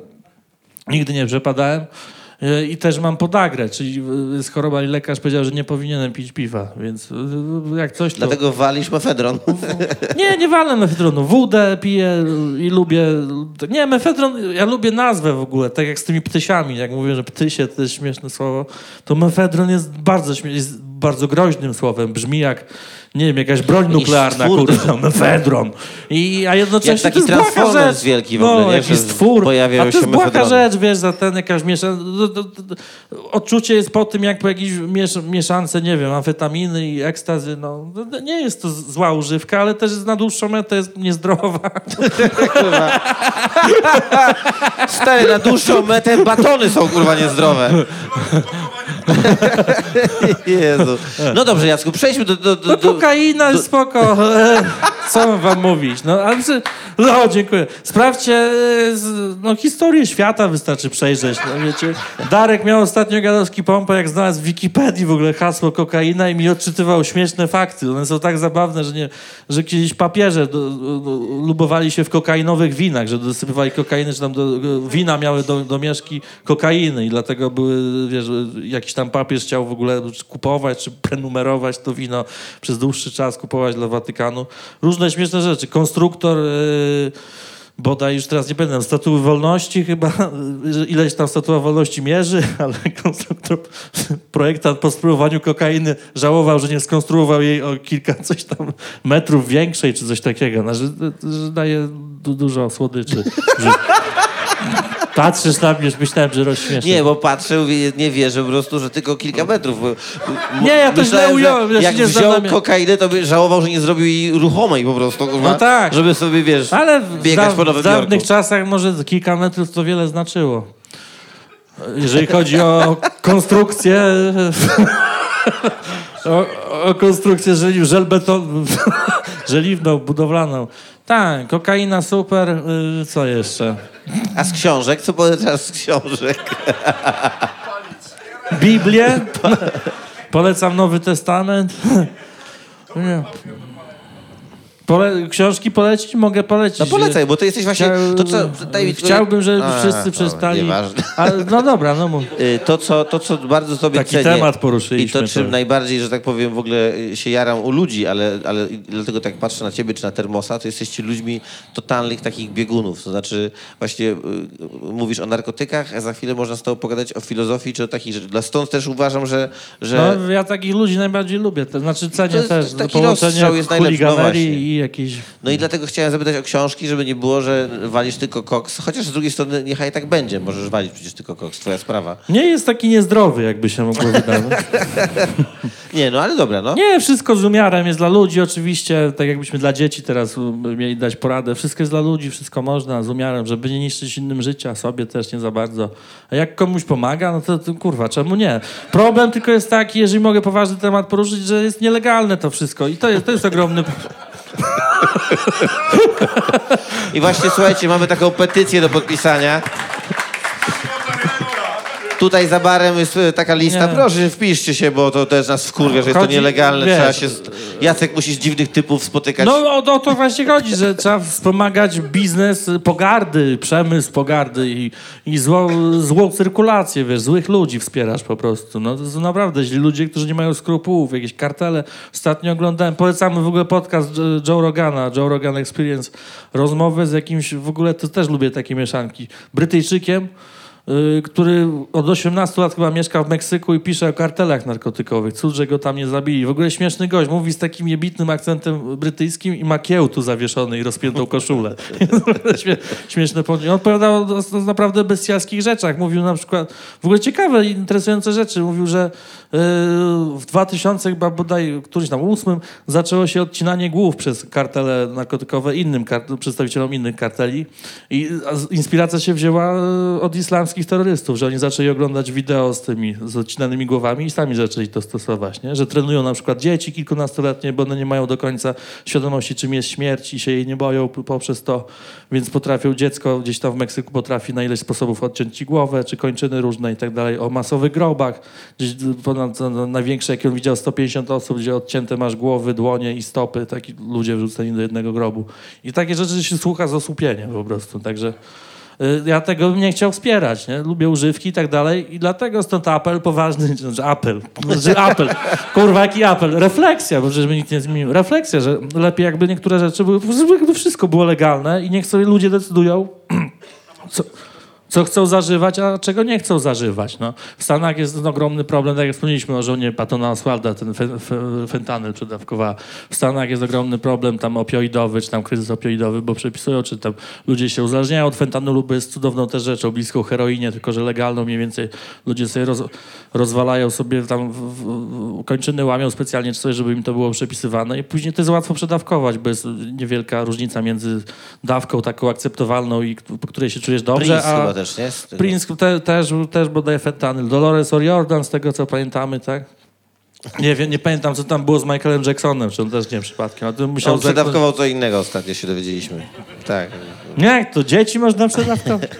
S3: nigdy nie przepadałem. E, I też mam podagrę, czyli e, jest choroba i lekarz powiedział, że nie powinienem pić piwa, więc e, jak coś to...
S1: Dlatego walisz mefedron.
S3: Nie, nie walę mefedronu. Wódę piję i lubię... Nie, mefedron, ja lubię nazwę w ogóle, tak jak z tymi ptysiami, jak mówię, że ptysie to jest śmieszne słowo, to mefedron jest bardzo śmie- jest bardzo groźnym słowem. Brzmi jak, nie wiem, jakaś broń nuklearna, kurwa, mefedron. I, a jednocześnie
S1: Jak taki
S3: to jest rzecz.
S1: wielki w
S3: no,
S1: ogóle, nie?
S3: jakiś stwór. a to jest
S1: mefedrony.
S3: rzecz, wiesz, za ten jakaś miesza... do- do- do- Odczucie jest po tym, jak po jakiejś miesz mieszance, nie wiem, amfetaminy i ekstazy, no, no, no, nie jest to zła używka, ale też na dłuższą metę jest niezdrowa.
S1: Stary, na dłuższą metę batony są kurwa niezdrowe. Jezu. No dobrze, Jacku, przejdźmy do... do, do,
S3: No
S1: do...
S3: kokaina, spoko. E, Co mam wam mówić? No, ale, czy- no dziękuję. Sprawdźcie, e, no historię świata wystarczy przejrzeć. No, wiecie. Darek miał ostatnio gadowski pompę, jak znalazł w Wikipedii w ogóle hasło kokaina i mi odczytywał śmieszne fakty. One są tak zabawne, że, nie, że kiedyś papieże do, do, lubowali się w kokainowych winach, że dosypywali kokainy, że tam do, wina miały do, domieszki kokainy i dlatego były, wiesz, jakiś tam papież chciał w ogóle kupować czy prenumerować to wino przez dłuższy czas, kupować dla Watykanu. Różne śmieszne rzeczy. Konstruktor... Yy, bodaj już teraz nie będę, statuły wolności chyba, że ileś tam statua wolności mierzy, ale konstruktor, projektant po spróbowaniu kokainy żałował, że nie skonstruował jej o kilka coś tam metrów większej, czy coś takiego, no, że, że daje du dużo słodyczy. Patrzysz na mnie, już myślałem, że rozśmieszysz.
S1: Nie, bo patrzę, mówię, nie wierzę po prostu, że tylko kilka metrów. Bo,
S3: Nie, ja
S1: myślałem, że
S3: ująłem, ja
S1: Jak
S3: nie
S1: wziął kokainę, to by żałował, że nie zrobił jej ruchomej po prostu, kurwa,
S3: No tak.
S1: żeby sobie, wiesz,
S3: Ale w,
S1: biegać po
S3: w
S1: Nowym
S3: dawnych
S1: Jorku.
S3: czasach może kilka metrów to wiele znaczyło. Jeżeli chodzi o konstrukcję... O, o konstrukcję żeli, żelbeton, żeliwną, budowlaną. Tak, kokaina super. y, Co jeszcze?
S1: A z książek? Co teraz z książek?
S3: Biblię. Polecam Nowy Testament. Nie. Pole, książki polecić? Mogę polecić.
S1: No polecaj, bo ty jesteś właśnie... To, co, daj mi,
S3: Chciałbym, żeby
S1: A,
S3: wszyscy przestali...
S1: Nieważne.
S3: A, no dobra, no mów.
S1: Y, To co, to, co bardzo sobie
S3: Taki
S1: cenię
S3: temat
S1: i
S3: poruszyliśmy.
S1: to, czym
S3: to-
S1: najbardziej, że tak powiem, w ogóle się jaram u ludzi, ale, ale i dlatego tak patrzę na ciebie czy na Termosa, to jesteście ludźmi totalnych takich biegunów. To znaczy właśnie y, mówisz o narkotykach, a za chwilę można z tobą pogadać o filozofii czy o takich rzeczach. Stąd też uważam, że... że
S3: No, ja takich ludzi najbardziej lubię. To znaczy cenię
S1: To jest
S3: też
S1: taki rozstrzał jest najlepszy, no właśnie.
S3: I jakiejś...
S1: No i dlatego chciałem zapytać o książki, żeby nie było, że walisz tylko koks. Chociaż z drugiej strony niechaj tak będzie. Możesz walić przecież tylko koks, twoja sprawa.
S3: Nie jest taki niezdrowy, jakby się mogło wydawać.
S1: Nie, no ale dobra, no.
S3: Nie, wszystko z umiarem jest dla ludzi oczywiście, tak jakbyśmy dla dzieci teraz mieli dać poradę. Wszystko jest dla ludzi, wszystko można z umiarem, żeby nie niszczyć innym życia, sobie też nie za bardzo. A jak komuś pomaga, no to, to kurwa, czemu nie? Problem tylko jest taki, jeżeli mogę poważny temat poruszyć, że jest nielegalne to wszystko i to jest, to jest ogromny...
S1: I właśnie słuchajcie, mamy taką petycję do podpisania. Tutaj za barem jest e, taka lista.
S3: Nie.
S1: Proszę, wpiszcie się, bo to też nas wkurwia, że jest to
S3: Chodzi-
S1: nielegalne.
S3: wiesz-
S1: Trzeba się... Jacek musisz dziwnych typów spotykać.
S3: No o, o to właśnie chodzi, że trzeba wspomagać biznes pogardy, przemysł pogardy i, i złą, złą cyrkulację, wiesz, złych ludzi wspierasz po prostu. No to są naprawdę źli ludzie, którzy nie mają skrupułów, jakieś kartele. Ostatnio oglądałem, polecamy w ogóle podcast Jo- Joe Rogana, Joe Rogan Experience, rozmowę z jakimś, w ogóle to też lubię takie mieszanki, Brytyjczykiem, który od 18 lat chyba mieszka w Meksyku i pisze o kartelach narkotykowych. Cud, że go tam nie zabili. W ogóle śmieszny gość. Mówi z takim jebitnym akcentem brytyjskim i ma kieł tu zawieszony i rozpiętą koszulę. Śmie śmieszne podnie. On opowiadał o, o naprawdę bestialskich rzeczach. Mówił na przykład, w ogóle ciekawe interesujące rzeczy. Mówił, że y, w 2000 chyba bodaj, któryś tam ósmym zaczęło się odcinanie głów przez kartele narkotykowe innym kart- przedstawicielom innych karteli i inspiracja się wzięła y, od islamskich terrorystów, że oni zaczęli oglądać wideo z tymi z odcinanymi głowami i sami zaczęli to stosować, nie? że trenują na przykład dzieci kilkunastoletnie, bo one nie mają do końca świadomości, czym jest śmierć i się jej nie boją poprzez to, więc potrafią, dziecko gdzieś tam w Meksyku potrafi na ileś sposobów odciąć ci głowę, czy kończyny różne i tak dalej, o masowych grobach, gdzieś ponad największe, jakie on widział, 150 osób, gdzie odcięte masz głowy, dłonie i stopy, taki ludzie wrzuceni do jednego grobu. I takie rzeczy się słucha z osłupieniem po prostu, także... Y, Ja tego bym nie chciał wspierać, nie? Lubię używki i tak dalej i dlatego stąd apel poważny, apel, apel, kurwa jaki apel, refleksja, bo przecież nikt nie zmienił, refleksja, że lepiej jakby niektóre rzeczy były, jakby wszystko było legalne i niech sobie ludzie decydują, co, co chcą zażywać, a czego nie chcą zażywać. No. W Stanach jest ten ogromny problem, tak jak wspomnieliśmy o żonie Patona Oswalda, ten fe, fe, fentanyl przedawkowała. W Stanach jest ogromny problem tam opioidowy, czy tam kryzys opioidowy, bo przepisują, czy tam ludzie się uzależniają od fentanylu, bo jest cudowną też rzeczą, bliską heroinie, tylko że legalną mniej więcej ludzie sobie roz, rozwalają sobie tam w, w, kończyny, łamią specjalnie czy coś, żeby im to było przepisywane i później to jest łatwo przedawkować, bo jest niewielka różnica między dawką taką akceptowalną i po której się czujesz dobrze,
S1: Pris
S3: a
S1: też, nie?
S3: Prince te, też, też bodaj fentanyl. Dolores O'Riordan, z tego co pamiętamy, tak? Nie wiem, nie pamiętam, co tam było z Michaelem Jacksonem, czy on też nie przypadkiem. Musiał
S1: On
S3: zetknąć-
S1: przedawkował co innego ostatnio, się dowiedzieliśmy. Tak.
S3: Nie, to dzieci można przedawkować?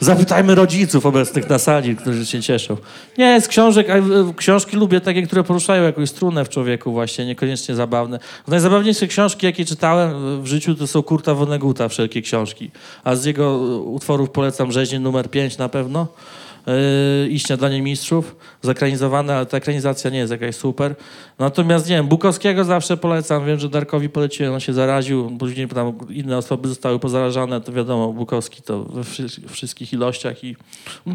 S3: Zapytajmy rodziców obecnych na sali, którzy się cieszą. Nie, z książek, e, książki lubię takie, które poruszają jakąś strunę w człowieku właśnie, niekoniecznie zabawne. Najzabawniejsze książki, jakie czytałem w życiu, to są Kurta Vonneguta, wszelkie książki. A z jego e, utworów polecam Rzeźnie numer 5 na pewno. Yy, i Śniadanie Mistrzów, zakranizowane, ale ta ekranizacja nie jest jakaś super. Natomiast nie wiem, Bukowskiego zawsze polecam, wiem, że Darkowi poleciłem, on się zaraził, później tam inne osoby zostały pozarażane, to wiadomo, Bukowski to we wszy- wszystkich ilościach i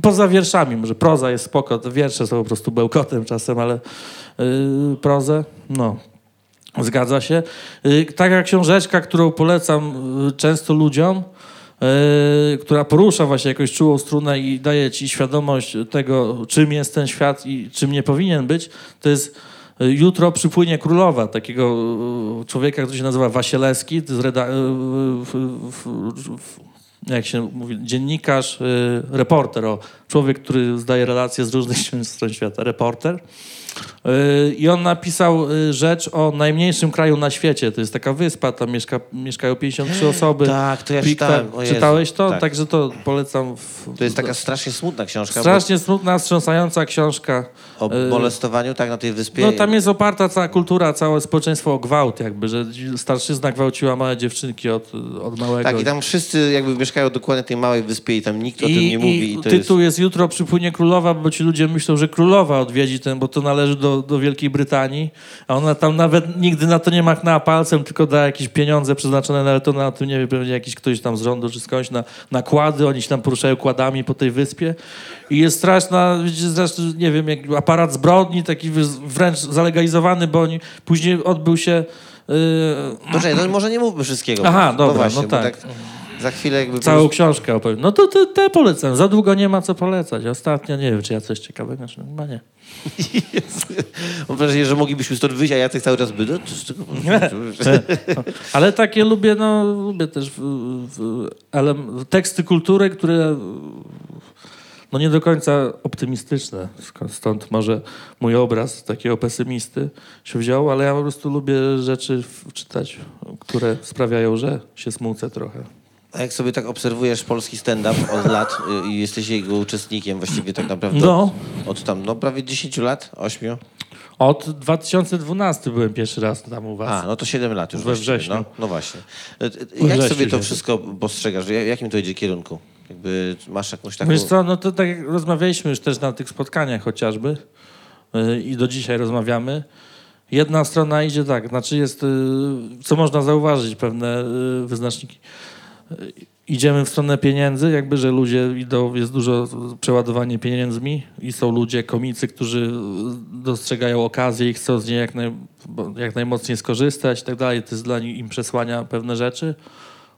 S3: poza wierszami, może. Proza jest spoko, wiersze są po prostu bełkotem czasem, ale yy, prozę, no, Zgadza się. Y, Taka książeczka, którą polecam y, często ludziom, y, która porusza właśnie jakąś czułą strunę i daje ci świadomość tego, czym jest ten świat i czym nie powinien być, to jest y, Jutro przypłynie królowa, takiego y, człowieka, który się nazywa Wasielewski, reda- jak się mówi, dziennikarz, reporter, o, człowiek, który zdaje relacje z różnych stron świata, reporter. Y, I on napisał y, rzecz o najmniejszym kraju na świecie. To jest taka wyspa, tam mieszka, mieszkają 53 osoby.
S1: Tak, to ja czytałem.
S3: Czytałeś to?
S1: Tak.
S3: Także to polecam. W,
S1: To jest taka strasznie smutna książka
S3: strasznie smutna, wstrząsająca książka.
S1: bo, o
S3: y,
S1: molestowaniu tak na tej wyspie.
S3: No tam jest oparta cała kultura, całe społeczeństwo o gwałt jakby, że starszyzna gwałciła małe dziewczynki od, od małego.
S1: Tak, i tam wszyscy jakby mieszkają dokładnie w tej małej wyspie i tam nikt o tym nie mówi.
S3: I
S1: I
S3: tytuł
S1: jest...
S3: jest... Jutro przypłynie królowa, bo ci ludzie myślą, że królowa odwiedzi ten, bo to należy do, do Wielkiej Brytanii, a ona tam nawet nigdy na to nie machnęła palcem, tylko da jakieś pieniądze przeznaczone, no ale to na tym nie wiem, pewnie jakiś ktoś tam z rządu czy skądś na, na kłady, oni się tam poruszają kładami po tej wyspie i jest straszna, zresztą, nie wiem, jak aparat zbrodni, taki wręcz zalegalizowany, bo oni, później odbył się... Yy,
S1: Poczekaj, no może nie mówmy wszystkiego.
S3: Aha,
S1: no
S3: dobra,
S1: właśnie,
S3: no
S1: bo
S3: tak.
S1: Za chwilę jakby...
S3: Całą książkę opowiem. No to te, te polecam. Za długo nie ma co polecać. Ostatnio nie wiem, czy ja coś ciekawego. Czy... Chyba nie.
S1: Mam wrażenie, że moglibyśmy stąd wyjść, a Jacek cały czas by... No.
S3: Ale takie lubię, no lubię też w, w, ale teksty kultury, które no nie do końca optymistyczne. Stąd może mój obraz takiego pesymisty się wziął, ale ja po prostu lubię rzeczy czytać, które sprawiają, że się smucę trochę.
S1: A jak sobie tak obserwujesz polski stand-up od lat y, i jesteś jego uczestnikiem właściwie tak naprawdę
S3: No.
S1: od tam, no prawie 10 lat, 8?
S3: Od 2012 byłem pierwszy raz tam u was.
S1: A, no to 7 lat już
S3: We wrześniu.
S1: No, no właśnie. Y, y, Jak sobie to wszystko postrzegasz? W jakim to idzie kierunku? Jakby masz jakąś taką...
S3: Wiesz co, no to tak jak rozmawialiśmy już też na tych spotkaniach chociażby i do dzisiaj rozmawiamy. Jedna strona idzie tak, znaczy jest, co można zauważyć, pewne wyznaczniki. Idziemy w stronę pieniędzy, jakby, że ludzie idą, jest dużo przeładowanie pieniędzmi i są ludzie, komicy, którzy dostrzegają okazję i chcą z niej jak, naj, jak najmocniej skorzystać i tak dalej. To jest dla nich im przesłania pewne rzeczy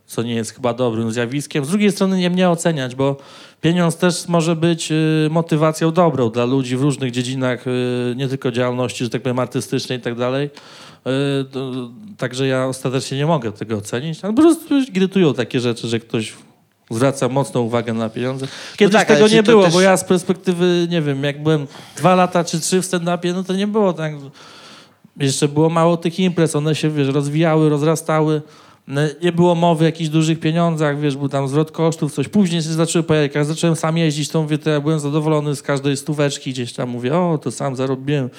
S3: co nie jest chyba dobrym zjawiskiem. Z drugiej strony nie mnie oceniać, bo pieniądz też może być y, motywacją dobrą dla ludzi w różnych dziedzinach, y, nie tylko działalności, że tak powiem, artystycznej i tak dalej. Y, Także ja ostatecznie nie mogę tego ocenić, ale po prostu irytują takie rzeczy, że ktoś zwraca mocną uwagę na pieniądze. Kiedyś
S1: tak, ale
S3: tego nie było,
S1: też-
S3: bo ja z perspektywy, nie wiem, jak byłem dwa lata czy trzy w stand-upie, no to nie było tak, jeszcze było mało tych imprez, one się, wiesz, rozwijały, rozrastały. No, Nie było mowy o jakichś dużych pieniądzach, wiesz, był tam zwrot kosztów, coś. Później się zaczęły pojawiać. Jak zacząłem sam jeździć, to mówię, to ja byłem zadowolony z każdej stóweczki gdzieś tam. Mówię, o, to sam zarobiłem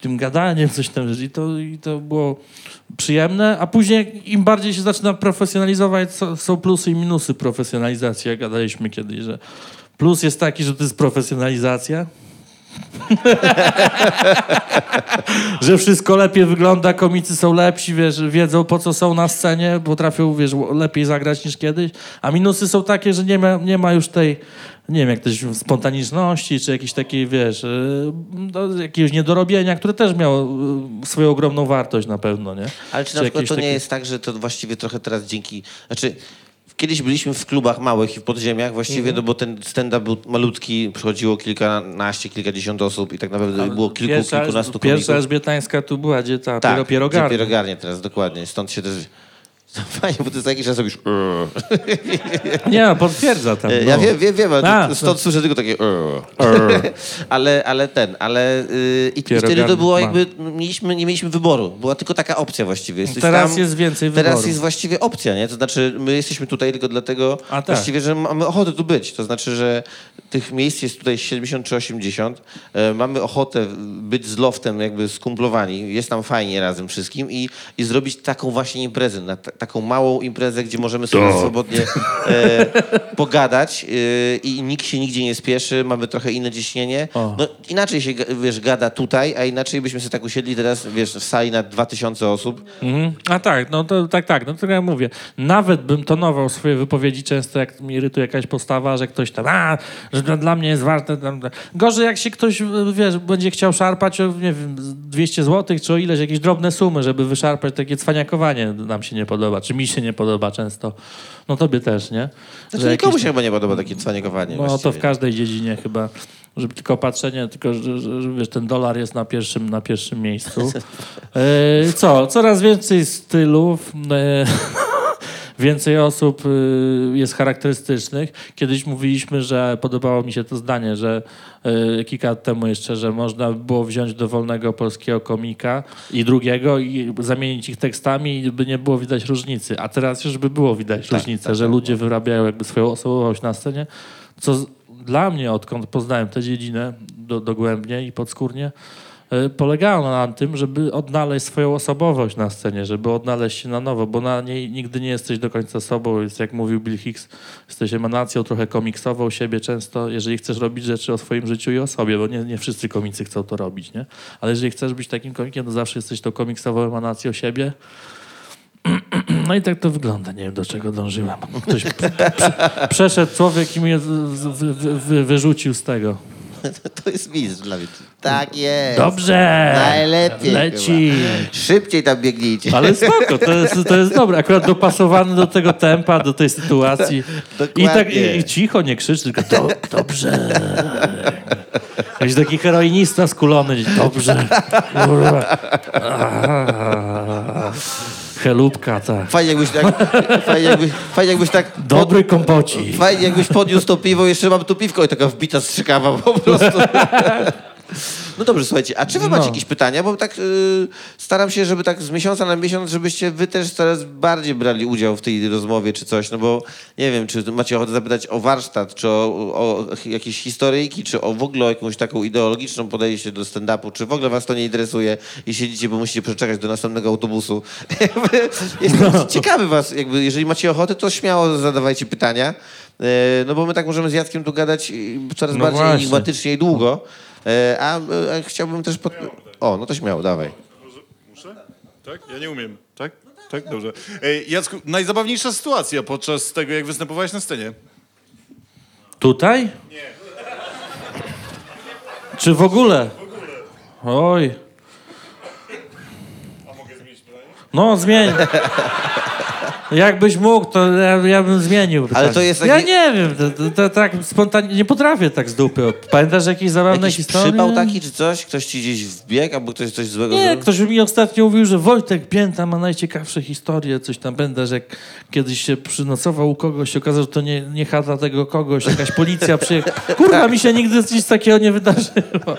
S3: tym gadaniem, coś tam. I to, I to było przyjemne. A później im bardziej się zaczyna profesjonalizować, są plusy i minusy profesjonalizacji, jak gadaliśmy kiedyś, że plus jest taki, że to jest profesjonalizacja, że wszystko lepiej wygląda, komicy są lepsi, wiesz, wiedzą po co są na scenie, potrafią, wiesz, lepiej zagrać niż kiedyś, a minusy są takie, że nie ma, nie ma już tej, nie wiem, jak też spontaniczności, czy jakiejś takiej, wiesz, yy, no, jakiegoś niedorobienia, które też miało yy, swoją ogromną wartość na pewno, nie?
S1: Ale czy
S3: Czy
S1: na przykład to nie
S3: takie-
S1: jest tak, że to właściwie trochę teraz dzięki... Znaczy, kiedyś byliśmy w klubach małych i w podziemiach właściwie,
S3: Mhm.
S1: no bo ten stand-up był malutki, przychodziło kilkanaście, kilkadziesiąt osób i tak naprawdę było kilku,
S3: Pierwsza,
S1: kilkunastu
S3: pierwsza
S1: komików.
S3: Elżbietańska tu była, gdzie ta
S1: Tak,
S3: pierogarnia.
S1: pierogarnie teraz, dokładnie. Stąd się też... Fajnie, bo ty za jakiś czas robisz...
S3: Nie, no, potwierdza tam.
S1: E,
S3: No.
S1: Ja wiem, wiem, wiem,
S3: A,
S1: stąd słyszę tylko takie... ale, ale ten, ale... Yy, I, wtedy to było jakby... Mieliśmy, nie mieliśmy wyboru. Była tylko taka opcja właściwie. Jesteś
S3: Teraz
S1: tam,
S3: jest więcej
S1: Teraz
S3: wyborów.
S1: jest właściwie opcja, nie? To znaczy, my jesteśmy tutaj tylko dlatego
S3: A, tak.
S1: właściwie, że mamy ochotę tu być. To znaczy, że tych miejsc jest tutaj 70 czy 80. E, mamy ochotę być z loftem jakby skumplowani. Jest nam fajnie razem wszystkim i, i zrobić taką właśnie imprezę. Na, taką małą imprezę, gdzie możemy sobie swobodnie e, pogadać e, i nikt się nigdzie nie spieszy. Mamy trochę inne ciśnienie.
S3: O.
S1: No, inaczej się, wiesz, gada tutaj, a inaczej byśmy sobie tak usiedli teraz, wiesz, w sali na 2000 osób.
S3: Mhm. A tak, no to tak, tak, no to ja mówię. Nawet bym tonował swoje wypowiedzi często, jak mnie irytuje jakaś postawa, że ktoś tam, a, że to dla mnie jest warte. Tam. Gorzej, jak się ktoś, wiesz, będzie chciał szarpać o, nie wiem, 200 zł, czy o ileś, jakieś drobne sumy, żeby wyszarpać takie cwaniakowanie nam się nie podoba, czy mi się nie podoba często. No tobie też, nie?
S1: Znaczy,
S3: Że
S1: nikomu
S3: jakieś-
S1: się chyba nie podoba takie cwanikowanie.
S3: No to
S1: właściwie.
S3: w każdej dziedzinie chyba, żeby tylko patrzenie, tylko że, że, że wiesz, ten dolar jest na pierwszym, na pierwszym miejscu. E, co? Coraz więcej stylów. E, Więcej osób y, jest charakterystycznych. Kiedyś mówiliśmy, że podobało mi się to zdanie, że y, kilka lat temu jeszcze, że można było wziąć dowolnego polskiego komika i drugiego i zamienić ich tekstami i by nie było widać różnicy. A teraz już by było widać różnicę, że ludzie wyrabiają jakby swoją osobowość na scenie, co dla mnie, odkąd poznałem tę dziedzinę do, dogłębnie i podskórnie, y, polegało na tym, żeby odnaleźć swoją osobowość na scenie, żeby odnaleźć się na nowo, bo na niej nigdy nie jesteś do końca sobą. Jest, jak mówił Bill Hicks, jesteś emanacją trochę komiksową siebie często, jeżeli chcesz robić rzeczy o swoim życiu i o sobie, bo nie, nie wszyscy komicy chcą to robić, nie? Ale jeżeli chcesz być takim komikiem, to zawsze jesteś tą komiksową emanacją siebie. No i tak to wygląda. Nie wiem, do czego dążyłem. Ktoś przeszedł człowiek i mnie wyrzucił z tego.
S1: To jest mistrz dla mnie. Tak jest.
S3: Dobrze!
S1: Najlepiej
S3: Leci!
S1: chyba. Szybciej tam biegnijcie.
S3: Ale spoko, to jest, to jest dobre. Akurat dopasowany do tego tempa, do tej sytuacji. I tak i, i cicho, nie krzycz, tylko do, dobrze. Jakiś taki heroinista skulony. Dobrze. Kurwa. Chelubka, tak.
S1: Fajnie jakbyś tak, fajnie jakbyś, fajnie jakbyś tak
S3: Dobry kompocik.
S1: Fajnie, jakbyś podniósł to piwo, jeszcze mam tu piwko i taka wbita strzykawa po prostu. No dobrze, słuchajcie, a czy wy macie
S3: No.
S1: jakieś pytania? Bo tak y, staram się, żeby tak z miesiąca na miesiąc, żebyście wy też coraz bardziej brali udział w tej rozmowie czy coś, no bo nie wiem, czy macie ochotę zapytać o warsztat, czy o, o jakieś historyjki, czy o w ogóle o jakąś taką ideologiczną podejście do stand-upu, czy w ogóle was to nie interesuje i siedzicie, bo musicie przeczekać do następnego autobusu. Jestem ciekawy was, jakby, jeżeli macie ochotę, to śmiało zadawajcie pytania, E, no bo my tak możemy z Jackiem tu gadać coraz
S3: No
S1: bardziej
S3: właśnie.
S1: enigmatycznie i długo. E, A, a chciałbym też... Pod... O, no to śmiało, dawaj.
S4: Tak? Ja nie umiem. Tak? Tak? Dobrze. Ej, Jacku, najzabawniejsza sytuacja podczas tego, jak występowałeś na scenie?
S3: Tutaj? Nie. Czy w ogóle? Oj.
S4: A mogę zmienić pytanie?
S3: No, zmień. Jakbyś mógł, to ja, ja bym zmienił. pytanie.
S1: to jest
S3: Ja
S1: taki-
S3: nie wiem, to, to, to, tak spontanicznie, nie potrafię tak z dupy. Pamiętasz jakieś zabawne
S1: Jakiś
S3: historie?
S1: przypał taki czy coś? Ktoś ci gdzieś wbiegł, albo ktoś coś złego
S3: Nie,
S1: zrobił?
S3: ktoś mi ostatnio mówił, że Wojtek Pięta ma najciekawsze historie, coś tam będę, że jak kiedyś się przynocował u kogoś, okazało, że to nie, nie chata tego kogoś, jakaś policja przyjechała. Kurwa, mi się nigdy nic takiego nie wydarzyło.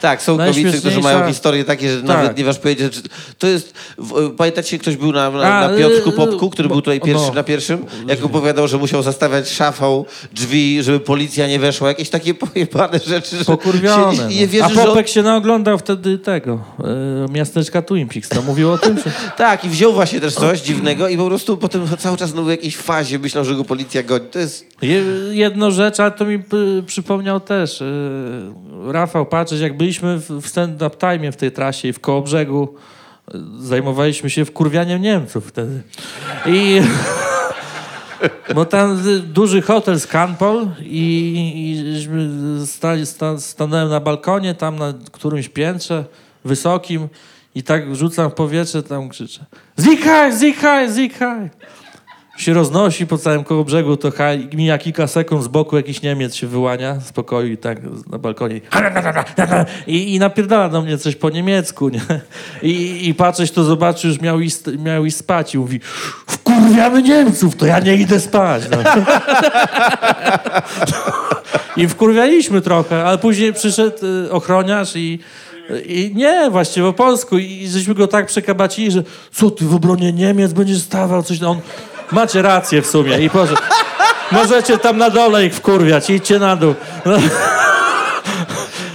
S1: Tak, są komicy, którzy mają historie takie, że
S3: Tak.
S1: nawet nie wasz powiedzieć. Że... To jest... w- Pamiętacie, ktoś był na, na, na Piotrku
S3: y,
S1: Popku, który
S3: bo-
S1: był tutaj pierwszy
S3: no.
S1: na pierwszym? Jak opowiadał, że musiał zastawiać szafą drzwi, żeby policja nie weszła. Jakieś takie pojebane rzeczy, że
S3: Pokurwione.
S1: się nie, nie
S3: no.
S1: wierzy,
S3: A
S1: że on...
S3: Popek się naoglądał wtedy tego, e, miasteczka Twin Peaks. To mówił o tym? Czy...
S1: Tak, i wziął właśnie też coś dziwnego i po prostu potem cały czas no, w jakiejś fazie myślał, że go policja goni. To jest...
S3: Je, jedno rzecz, ale to mi y, przypomniał też. Y, Rafał, jak byliśmy w, stand-up time w tej trasie i w Kołobrzegu, y, zajmowaliśmy się wkurwianiem Niemców wtedy. I... Bo tam duży hotel z Canpol i, i sta, stanąłem na balkonie tam na którymś piętrze wysokim i tak rzucam w powietrze, tam krzyczę Zikaj, zikaj, zikaj. Się roznosi po całym koło brzegu, to mija kilka sekund, z boku jakiś Niemiec się wyłania z pokoju i tak na balkonie i, i napierdala do mnie coś po niemiecku, nie? I, i patrzeć to zobaczy, już miał iść, miał iść spać i mówi wkurwiamy Niemców, to ja nie idę spać. No. I wkurwialiśmy trochę, ale później przyszedł y, ochroniarz i, i nie, właściwie po polsku. I żeśmy go tak przekabacili, że co ty w obronie Niemiec będziesz stawał? Coś, on, macie rację w sumie. I. Możecie tam na dole ich wkurwiać, idźcie na dół. No.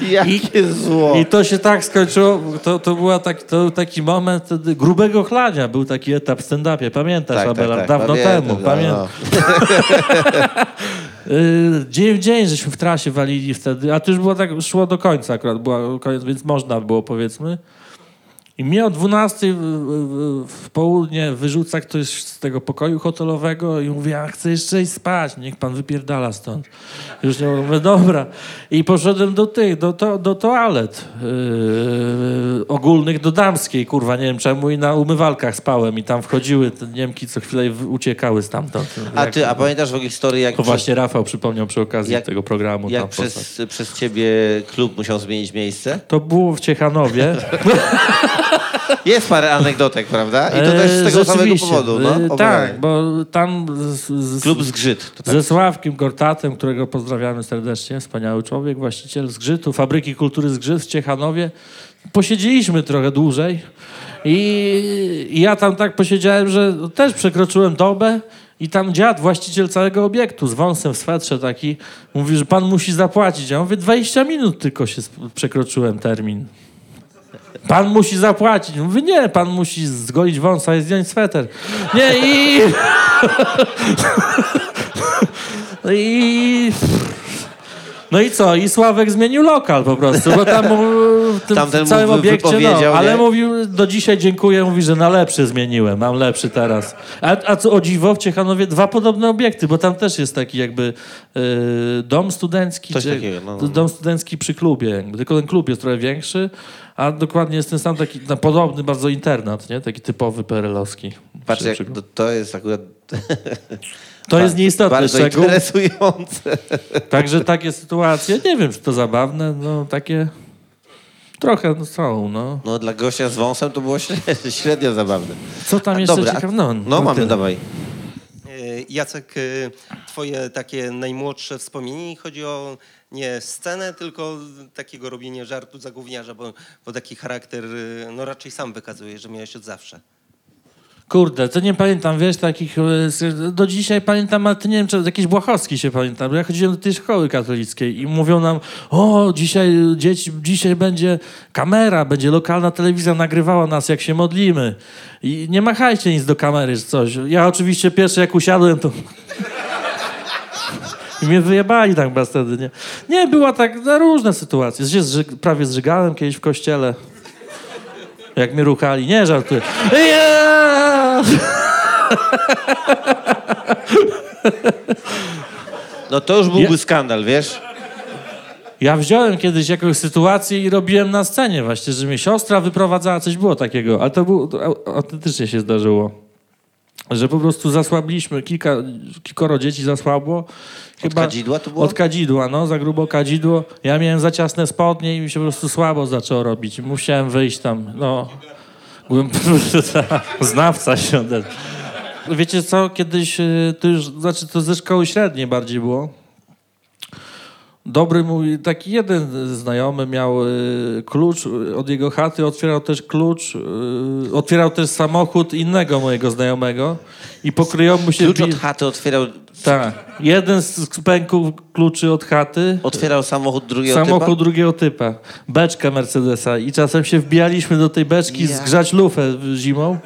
S1: Jakie zło.
S3: I to się tak skończyło, to, to, była tak, to był taki moment grubego chlania, był taki etap w stand-upie, pamiętasz
S1: Tak, tak,
S3: Abela?
S1: tak,
S3: Dawno
S1: pamiętam,
S3: temu,
S1: no,
S3: pamiętam.
S1: no.
S3: Y, Dzień w dzień żeśmy w trasie walili wtedy, a to już było tak, szło do końca akurat, była koniec, więc można było powiedzmy. I mnie o 12 w, w, w południe wyrzuca ktoś z tego pokoju hotelowego i mówi, a chcę jeszcze iść spać, niech pan wypierdala stąd. Już nie mówię, dobra. I poszedłem do tych, do, to, do toalet yy, ogólnych, do damskiej, kurwa, nie wiem czemu, i na umywalkach spałem i tam wchodziły te Niemki, co chwilę uciekały stamtąd.
S1: A ty, a pamiętasz w ogóle historię, jak,
S3: to właśnie Rafał przypomniał przy okazji
S1: Jak-
S3: tego programu.
S1: jak przez, przez ciebie klub musiał zmienić miejsce?
S3: To było w Ciechanowie.
S1: Jest parę anegdotek, prawda? I to też z
S3: E,
S1: tego samego powodu.
S3: E,
S1: No,
S3: tak,
S1: opowiadaj.
S3: bo tam z, z,
S1: Klub Zgrzyt. Tak.
S3: ze Sławkiem Gortatem, którego pozdrawiamy serdecznie, wspaniały człowiek, właściciel Zgrzytu, Fabryki Kultury Zgrzyt w Ciechanowie. Posiedzieliśmy trochę dłużej i, i ja tam tak posiedziałem, że też przekroczyłem dobę i tam dziad, właściciel całego obiektu z wąsem w swetrze taki, mówi, że pan musi zapłacić. Ja mówię, 20 minut tylko się przekroczyłem termin. Pan musi zapłacić. Mówię, nie, pan musi zgolić wąsa i zdjąć sweter. Nie, i... I... No i co? I Sławek zmienił lokal po prostu, bo tam w tym
S1: Tamten
S3: całym obiekcie, no, ale
S1: nie?
S3: mówił, do dzisiaj dziękuję, mówi, że na lepszy zmieniłem, mam lepszy teraz. A, a co o dziwo, w Ciechanowie dwa podobne obiekty, bo tam też jest taki jakby y, dom studencki,
S1: Coś
S3: czy,
S1: takiego, no, no.
S3: dom studencki przy klubie, jakby. tylko ten klub jest trochę większy, a dokładnie jest ten sam taki no, podobny bardzo internat, nie? taki typowy perelowski.
S1: Patrz, jak to, to jest akurat
S3: To jest nieistotny
S1: bardzo
S3: szczegół.
S1: interesujące.
S3: Także takie sytuacje, nie wiem, czy to zabawne, no takie trochę no, są, no.
S1: No dla gościa z wąsem to było średnio, średnio zabawne.
S3: Co tam jeszcze
S1: Dobra, a-
S3: ciekawe? No,
S1: No mamy,
S3: tyle.
S1: dawaj.
S5: E, Jacek, e, twoje takie najmłodsze wspomnienie chodzi o nie scenę, tylko takiego robienia żartu za gówniarza, bo, bo taki charakter e, no raczej sam wykazuje, że miałeś od zawsze.
S3: Kurde, to nie pamiętam, wiesz, takich, e, do dzisiaj pamiętam, ale to nie wiem, czy jakiś Błahowski się pamiętam, bo ja chodziłem do tej szkoły katolickiej i mówią nam, o, dzisiaj dzieci, dzisiaj będzie kamera, będzie lokalna telewizja nagrywała nas, jak się modlimy i nie machajcie nic do kamery, coś. Ja oczywiście pierwszy, jak usiadłem, to... I mnie wyjebali tak chyba wtedy, nie? Nie, była tak, na różne sytuacje. Prawie zżygałem kiedyś w kościele. Jak mnie ruchali. Nie, żartuję. Ja!
S1: No to już byłby
S3: Ja-
S1: skandal, wiesz?
S3: Ja wziąłem kiedyś jakąś sytuację i robiłem na scenie właśnie, że mnie siostra wyprowadzała, coś było takiego, ale to, było, to au- autentycznie się zdarzyło. Że po prostu zasłabliśmy, kilka, kilkoro dzieci zasłabło. Chyba
S1: kadzidła to było?
S3: Od kadzidła, no, za grubo kadzidło. Ja miałem za ciasne spodnie i mi się po prostu słabo zaczęło robić. Musiałem wyjść tam, no. Byłem znawca się. Wiecie co, kiedyś, y, to już, znaczy to ze szkoły średniej bardziej było. Dobry mój, taki jeden znajomy miał y, klucz y, od jego chaty, otwierał też klucz, y, otwierał też samochód innego mojego znajomego i pokryją mu się...
S1: Klucz od chaty otwierał,
S3: Tak. Jeden z pęków kluczy od chaty,
S1: otwierał samochód drugiego
S3: samochód
S1: typa?
S3: drugiego typa, beczkę Mercedesa i czasem się wbijaliśmy do tej beczki
S1: Ja.
S3: zgrzać lufę zimą.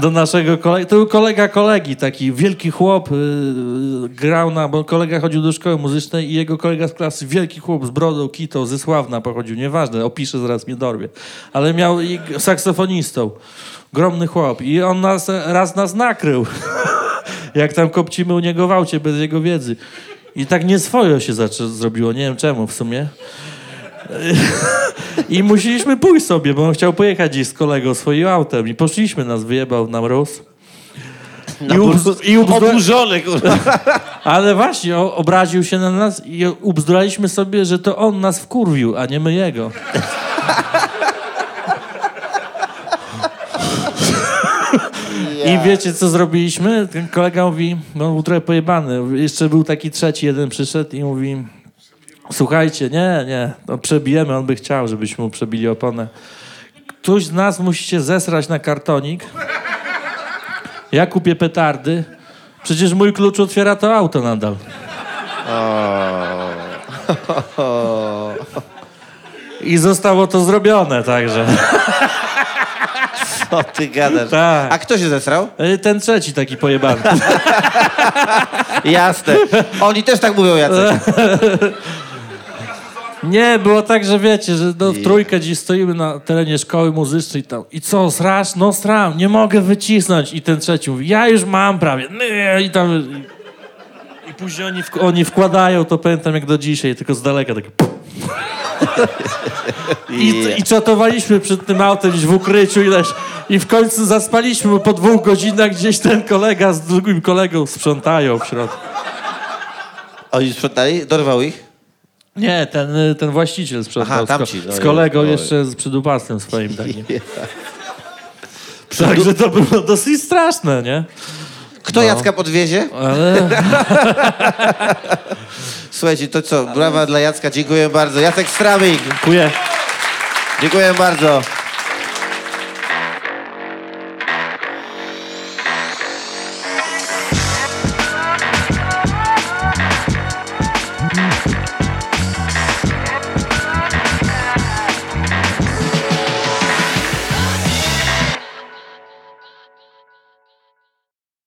S3: Do naszego kolegi. To był kolega kolegi, taki wielki chłop, yy, grał na, bo kolega chodził do szkoły muzycznej i jego kolega z klasy, wielki chłop z brodą, kitą, ze Sławna pochodził, nieważne, opiszę, zaraz mnie dorwie. Ale miał i saksofonistą, ogromny chłop i on nas, raz nas nakrył, jak tam kopcimy u niego w aucie bez jego wiedzy. I tak nieswojo się zaczę- zrobiło, nie wiem czemu w sumie. I musieliśmy pójść sobie, bo on chciał pojechać gdzieś z kolegą swoim autem. I poszliśmy, nas wyjebał na mróz. I, ubz, i ubzdura...
S1: Oburzony, kurwa.
S3: Ale właśnie, o, obraził się na nas i ubzduraliśmy sobie, że to on nas wkurwił, a nie my jego. I wiecie, co zrobiliśmy? Ten kolega mówi, on był trochę pojebany. Jeszcze był taki trzeci, jeden przyszedł i mówi, słuchajcie, nie, nie, no przebijemy, on by chciał, żebyśmy mu przebili oponę. Ktoś z nas musi się zesrać na kartonik. Ja kupię petardy. Przecież mój klucz otwiera to auto nadal. I zostało to zrobione, także.
S1: Co ty gadasz?
S3: Tak.
S1: A kto się zesrał?
S3: Y, Ten trzeci taki pojebany.
S1: Jasne. Oni też tak mówią, Jacek.
S3: Nie, było tak, że wiecie, że no, w trójkę dziś stoimy na terenie szkoły muzycznej tam. I co, srasz? No sram, nie mogę wycisnąć. I ten trzeci mówi, ja już mam prawie. Nie, I tam... I, i później oni, wk- oni wkładają, to pamiętam jak do dzisiaj, tylko z daleka tak... I, I czatowaliśmy przed tym autem gdzieś w ukryciu ileś. I w końcu zaspaliśmy, bo po dwóch godzinach gdzieś ten kolega z drugim kolegą sprzątają w środku.
S1: Oni sprzątali? Dorwał ich?
S3: Nie, ten, y, ten właściciel sprzątał
S1: Aha, tamci, no
S3: z kolegą jeszcze z przydupastem swoim takim. Także to było dosyć straszne, nie?
S1: Kto Jacka podwiezie?
S3: Ale
S1: Słuchajcie, to co? Brawa dla Jacka, dziękuję bardzo. Jacek Stramik,
S3: dziękuję.
S1: dziękuję bardzo.